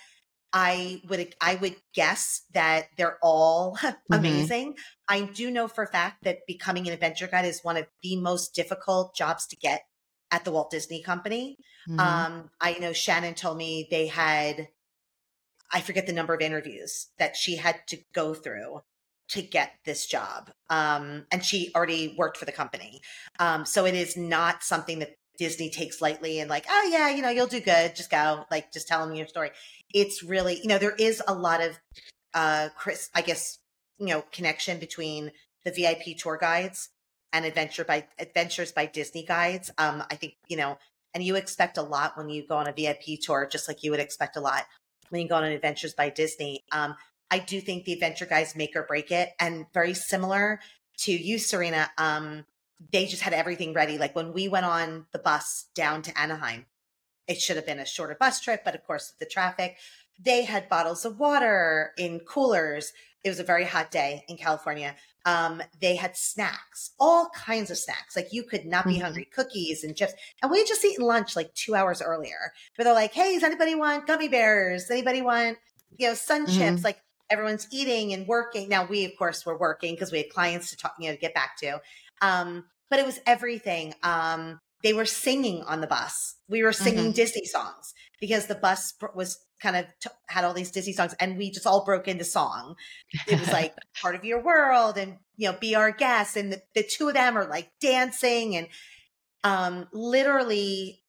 I would I would guess that they're all [laughs] mm-hmm. amazing. I do know for a fact that becoming an adventure guide is one of the most difficult jobs to get at the Walt Disney Company. Mm-hmm. Um, I know Shannon told me they had I forget the number of interviews that she had to go through to get this job. Um, and she already worked for the company. Um, so it is not something that Disney takes lightly and like, oh yeah, you know, you'll do good. Just go, like, just tell them your story. It's really, you know, there is a lot of, uh, Chris, I guess, you know, connection between the VIP tour guides and adventure by adventures by Disney guides. Um, I think, you know, and you expect a lot when you go on a VIP tour, just like you would expect a lot when you go on an adventures by Disney. Um, I do think the adventure guys make or break it. And very similar to you, Serena, um, they just had everything ready. Like when we went on the bus down to Anaheim, it should have been a shorter bus trip, but of course, the traffic, they had bottles of water in coolers. It was a very hot day in California. Um, they had snacks, all kinds of snacks. Like you could not be mm-hmm. hungry, cookies and chips. And we had just eaten lunch like two hours earlier. Where they're like, "Hey, does anybody want gummy bears? Anybody want, you know, sun mm-hmm. chips?" Like everyone's eating and working. Now we, of course, were working because we had clients to talk, you know, to get back to. Um, but it was everything. Um, they were singing on the bus. We were singing mm-hmm. Disney songs because the bus was kind of t- had all these Disney songs, and we just all broke into song. It was like [laughs] part of your world, and you know, be our guest. And the, the two of them are like dancing, and um, literally,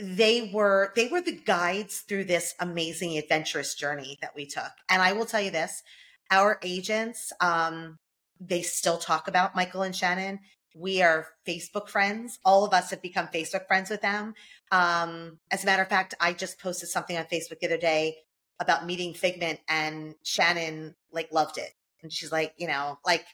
they were they were the guides through this amazing adventurous journey that we took. And I will tell you this: our agents, um, they still talk about Michael and Shannon. We are Facebook friends. All of us have become Facebook friends with them. Um, as a matter of fact, I just posted something on Facebook the other day about meeting Figment and Shannon like loved it. And she's like, you know, like,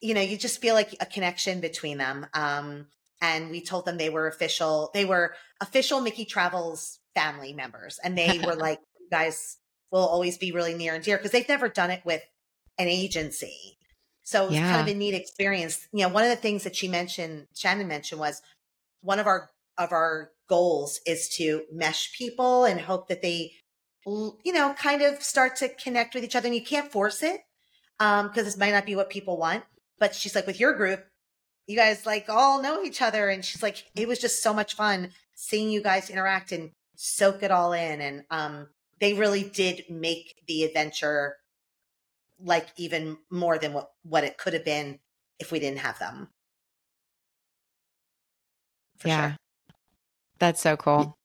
you know, you just feel like a connection between them. Um, and we told them they were official, they were official Mickey Travels family members. And they were [laughs] like, you guys will always be really near and dear because they've never done it with an agency. So it's yeah. kind of a neat experience. You know, one of the things that she mentioned, Shannon mentioned was one of our of our goals is to mesh people and hope that they you know kind of start to connect with each other and you can't force it um because this might not be what people want but she's like with your group you guys like all know each other and she's like it was just so much fun seeing you guys interact and soak it all in and um they really did make the adventure like even more than what what it could have been if we didn't have them For yeah sure. That's so cool.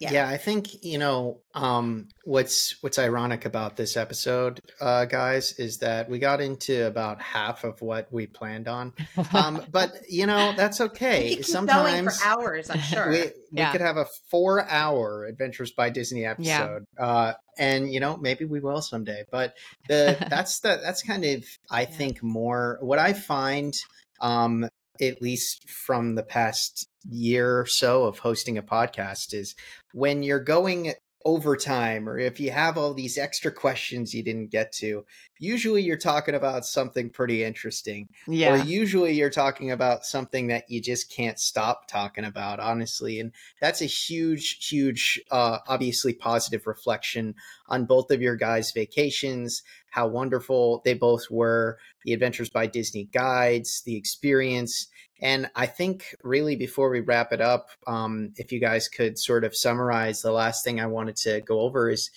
Yeah. yeah. I think you know um, what's what's ironic about this episode, uh, guys, is that we got into about half of what we planned on. Um, [laughs] but you know that's okay. Sometimes for hours, I'm [laughs] sure. We, we yeah. could have a four-hour Adventures by Disney episode, yeah. uh, and you know maybe we will someday. But [laughs] the that's the that's kind of I think more what I find um, at least from the past year or so of hosting a podcast is when you're going overtime or if you have all these extra questions you didn't get to usually you're talking about something pretty interesting. Yeah. or usually you're talking about something that you just can't stop talking about honestly and that's a huge huge uh, obviously positive reflection on both of your guys vacations how wonderful they both were the adventures by disney guides the experience and I think, really, before we wrap it up, um, if you guys could sort of summarize the last thing I wanted to go over is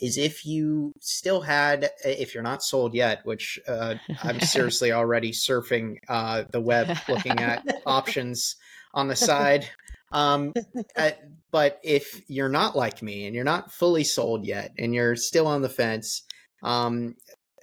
is if you still had, if you're not sold yet, which uh, I'm seriously [laughs] already surfing uh, the web looking at [laughs] options on the side. Um, [laughs] uh, but if you're not like me and you're not fully sold yet and you're still on the fence, um,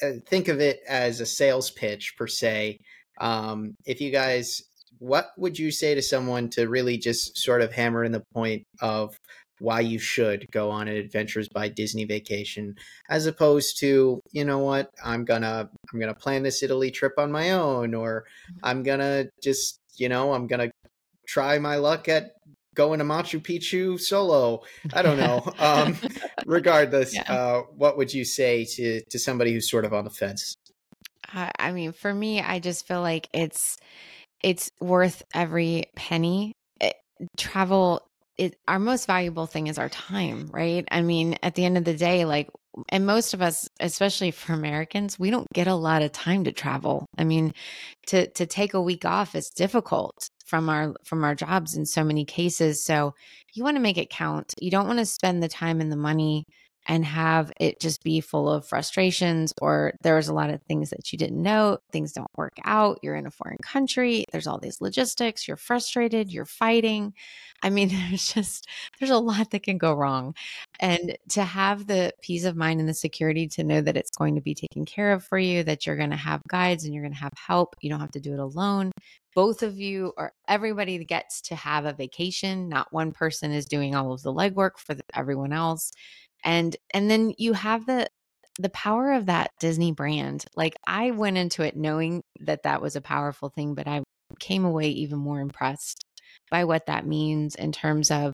uh, think of it as a sales pitch per se. Um, if you guys what would you say to someone to really just sort of hammer in the point of why you should go on an adventures by disney vacation as opposed to you know what i'm gonna i'm gonna plan this italy trip on my own or mm-hmm. i'm gonna just you know i'm gonna try my luck at going to machu picchu solo i don't know [laughs] um regardless yeah. uh what would you say to to somebody who's sort of on the fence i mean for me i just feel like it's it's worth every penny. It, eh, travel it, our most valuable thing is our time, right? I mean, at the end of the day, like, and most of us, especially for Americans, we don't get a lot of time to travel. I mean, to to take a week off is difficult from our from our jobs in so many cases. So you want to make it count. You don't want to spend the time and the money and have it just be full of frustrations or there's a lot of things that you didn't know things don't work out you're in a foreign country there's all these logistics you're frustrated you're fighting i mean [laughs] there's just there's a lot that can go wrong and to have the peace of mind and the security to know that it's going to be taken care of for you that you're going to have guides and you're going to have help you don't have to do it alone both of you or everybody gets to have a vacation not one person is doing all of the legwork for the, everyone else and and then you have the the power of that Disney brand. Like I went into it knowing that that was a powerful thing, but I came away even more impressed by what that means in terms of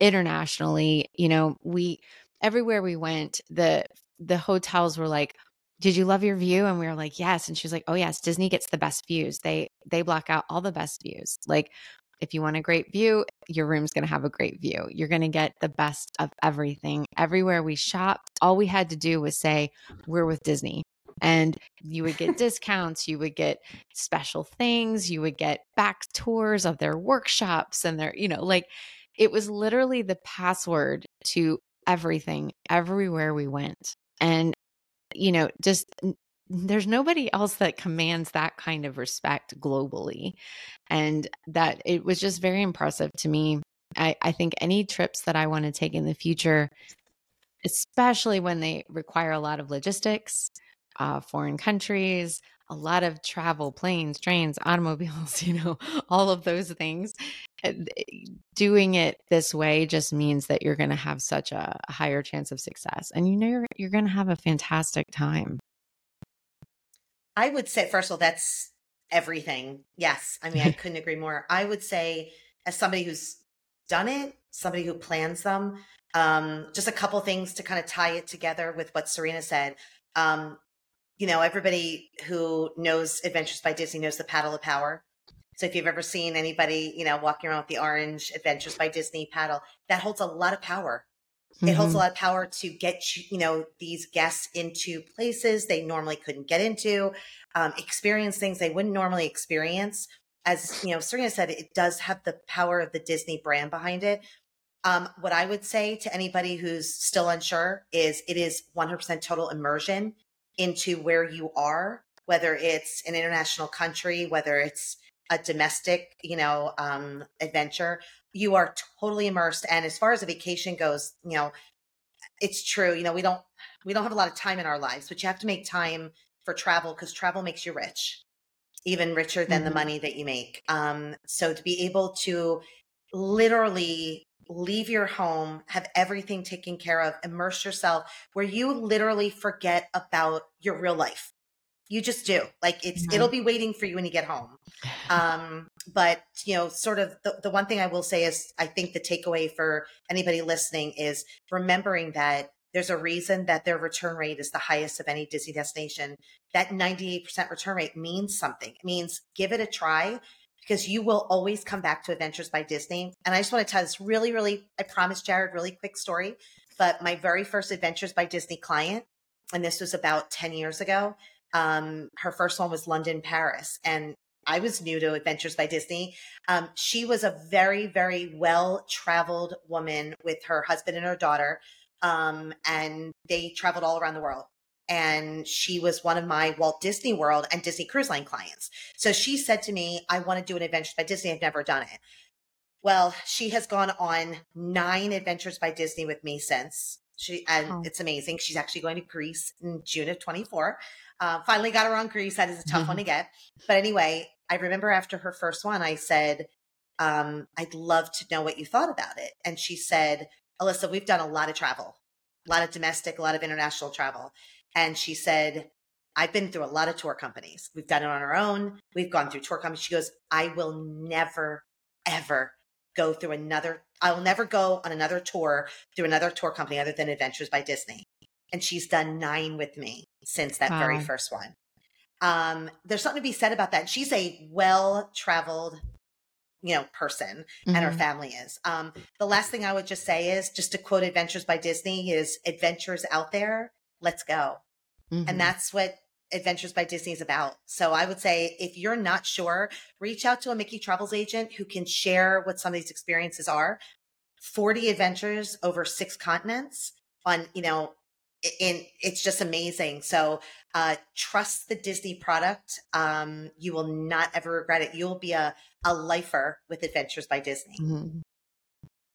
internationally. You know, we everywhere we went, the the hotels were like, "Did you love your view?" And we were like, "Yes." And she was like, "Oh yes, Disney gets the best views. They they block out all the best views." Like if you want a great view, your room's going to have a great view. You're going to get the best of everything. Everywhere we shopped, all we had to do was say, We're with Disney. And you would get [laughs] discounts, you would get special things, you would get back tours of their workshops and their, you know, like it was literally the password to everything everywhere we went. And, you know, just there's nobody else that commands that kind of respect globally. And that it was just very impressive to me. I, I think any trips that I want to take in the future, especially when they require a lot of logistics, uh, foreign countries, a lot of travel, planes, trains, automobiles, [laughs] you know, all of those things. Eh, doing it this way just means that you're going to have such a higher chance of success. And you know, you're, you're going to have a fantastic time. I would say, first of all, that's everything. Yes. I mean, I [laughs] couldn't agree more. I would say, as somebody who's done it, somebody who plans them, um, just a couple things to kind of tie it together with what Serena said. Um, you know, everybody who knows Adventures by Disney knows the paddle of power. So if you've ever seen anybody, you know, walking around with the orange Adventures by Disney paddle, that holds a lot of power. Mm-hmm. It holds a mm-hmm. lot of power to get you know these guests into places they normally couldn't get into, um, experience things they wouldn't normally experience. As you know, Serena said, it does have the power of the Disney brand behind it. Um, what I would say to anybody who's still unsure is it is 100% total immersion into where you are, whether it's an international country, whether it's a domestic, you know, um, adventure you are totally immersed. And as far as a vacation goes, you know, it's true. You know, we don't we don't have a lot of time in our lives, but you have to make time for travel because travel makes you rich, even richer than mm-hmm. the money that you make. Um, so to be able to literally leave your home, have everything taken care of, immerse yourself where you literally forget about your real life. You just do. Like it's mm-hmm. it'll be waiting for you when you get home. [sighs] Um, but you know, sort of the, the one thing I will say is I think the takeaway for anybody listening is remembering that there's a reason that their return rate is the highest of any Disney destination. That 98% return rate means something. It means give it a try because you will always come back to Adventures by Disney. And I just want to tell this really, really, I promise, Jared, really quick story. But my very first Adventures by Disney client, and this was about 10 years ago, um, her first one was London, Paris. And I was new to Adventures by Disney. Um, she was a very, very well traveled woman with her husband and her daughter. Um, and they traveled all around the world. And she was one of my Walt Disney World and Disney Cruise Line clients. So she said to me, I want to do an Adventures by Disney. I've never done it. Well, she has gone on nine Adventures by Disney with me since. She and oh. it's amazing. She's actually going to Greece in June of 24. Uh, finally got her on Greece. That is a tough mm-hmm. one to [laughs] get. But anyway, I remember after her first one, I said, um, I'd love to know what you thought about it. And she said, Elyssa, we've done a lot of travel, a lot of domestic, a lot of international travel. And she said, I've been through a lot of tour companies. We've done it on our own. We've gone through tour companies. She goes, I will never, ever go through another, I will never go on another tour through another tour company other than Adventures by Disney. And she's done nine with me since that wow. very first one. Um, there's something to be said about that. She's a well traveled, you know, person, mm-hmm. and her mm-hmm. family is. Um, the last thing I would just say is just to quote Adventures by Disney is adventures out there, let's go. Mm-hmm. And that's what Adventures by Disney is about. So I would say if you're not sure, reach out to a Mickey Travels agent who can share what some of these experiences are. 40 adventures over six continents on, you know, in it's just amazing. So uh, trust the Disney product. Um, you will not ever regret it. You'll be a, a lifer with Adventures by Disney. Mhm.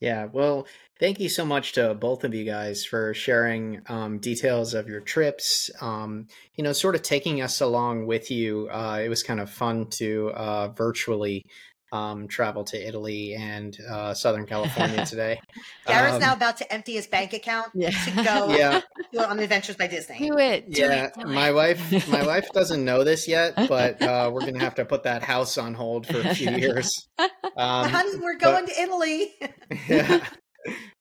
Yeah, well, thank you so much to both of you guys for sharing um, details of your trips. Um, you know, sort of taking us along with you. Uh, it was kind of fun to uh, virtually um, travel to Italy and uh, Southern California [laughs] today. Jared's Um, now about to empty his bank account Yeah. to go [laughs] Yeah, go on Adventures by Disney. Do it. Do yeah. it, do My it. wife, my wife [laughs] doesn't know this yet, but uh, we're gonna have to put that house on hold for a few years. Um, Honey, we're going to Italy. yeah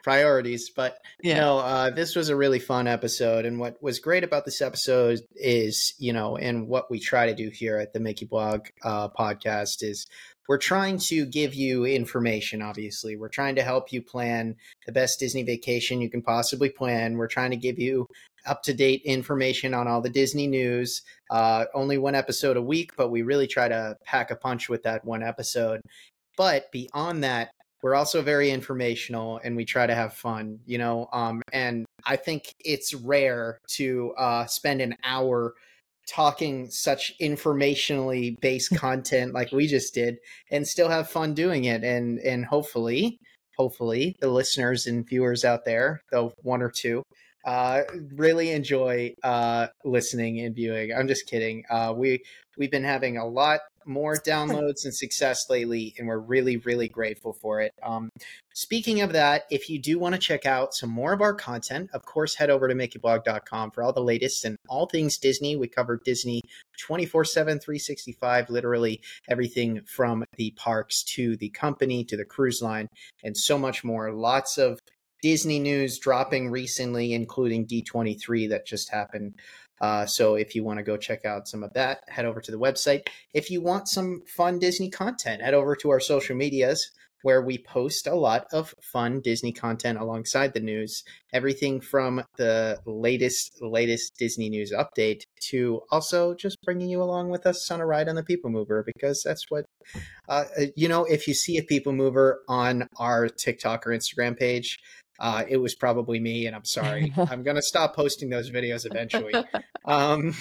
priorities but Yeah. know, uh this was a really fun episode and what was great about this episode is you know and what we try to do here at the mickey blog uh podcast is we're trying to give you information obviously. We're trying to help you plan the best disney vacation you can possibly plan. We're trying to give you up to date information on all the disney news uh only one episode a week but we really try to pack a punch with that one episode. But beyond that we're also very informational and we try to have fun you know um and i think it's rare to uh spend an hour talking such informationally based [laughs] content like we just did and still have fun doing it. And and hopefully hopefully the listeners and viewers out there though one or two uh really enjoy uh listening and viewing. I'm just kidding. Uh we we've been having a lot more downloads and success lately and we're really really grateful for it. Um speaking of that if you do want to check out some more of our content of course head over to mickeyblog.com for all the latest and all things disney. We cover disney 24 7 365 literally everything from the parks to the company to the cruise line and so much more. Lots of disney news dropping recently including d23 that just happened uh, so if you want to go check out some of that, head over to the website. If you want some fun Disney content, head over to our social medias where we post a lot of fun Disney content alongside the news. Everything from the latest latest Disney news update to also just bringing you along with us on a ride on the People Mover because that's what uh, you know. If you see a People Mover on our TikTok or Instagram page. Uh, it was probably me, and I'm sorry. [laughs] I'm gonna stop posting those videos eventually. [laughs] Um,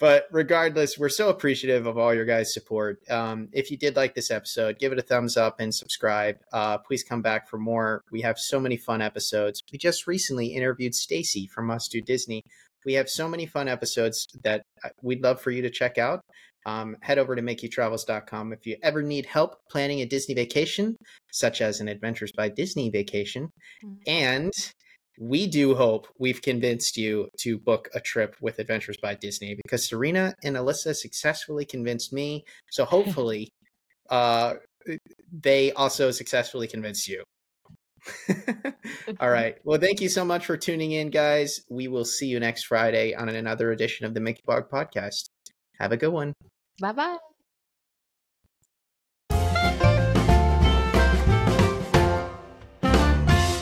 but regardless, we're so appreciative of all your guys' support. Um, if you did like this episode, give it a thumbs up and subscribe. Uh, please come back for more. We have so many fun episodes. We just recently interviewed Stacy from Must Do Disney. We have so many fun episodes that uh, we'd love for you to check out. Um, head over to MickeyTravels.com if you ever need help planning a Disney vacation, such as an Adventures by Disney vacation. And we do hope we've convinced you to book a trip with Adventures by Disney because Serena and Elyssa successfully convinced me. So [laughs] hopefully, uh, they also successfully convinced you. [laughs] All right. Well, thank you so much for tuning in, guys. We will see you next Friday on another edition of the Mickey Blog Podcast. Have a good one. Bye bye.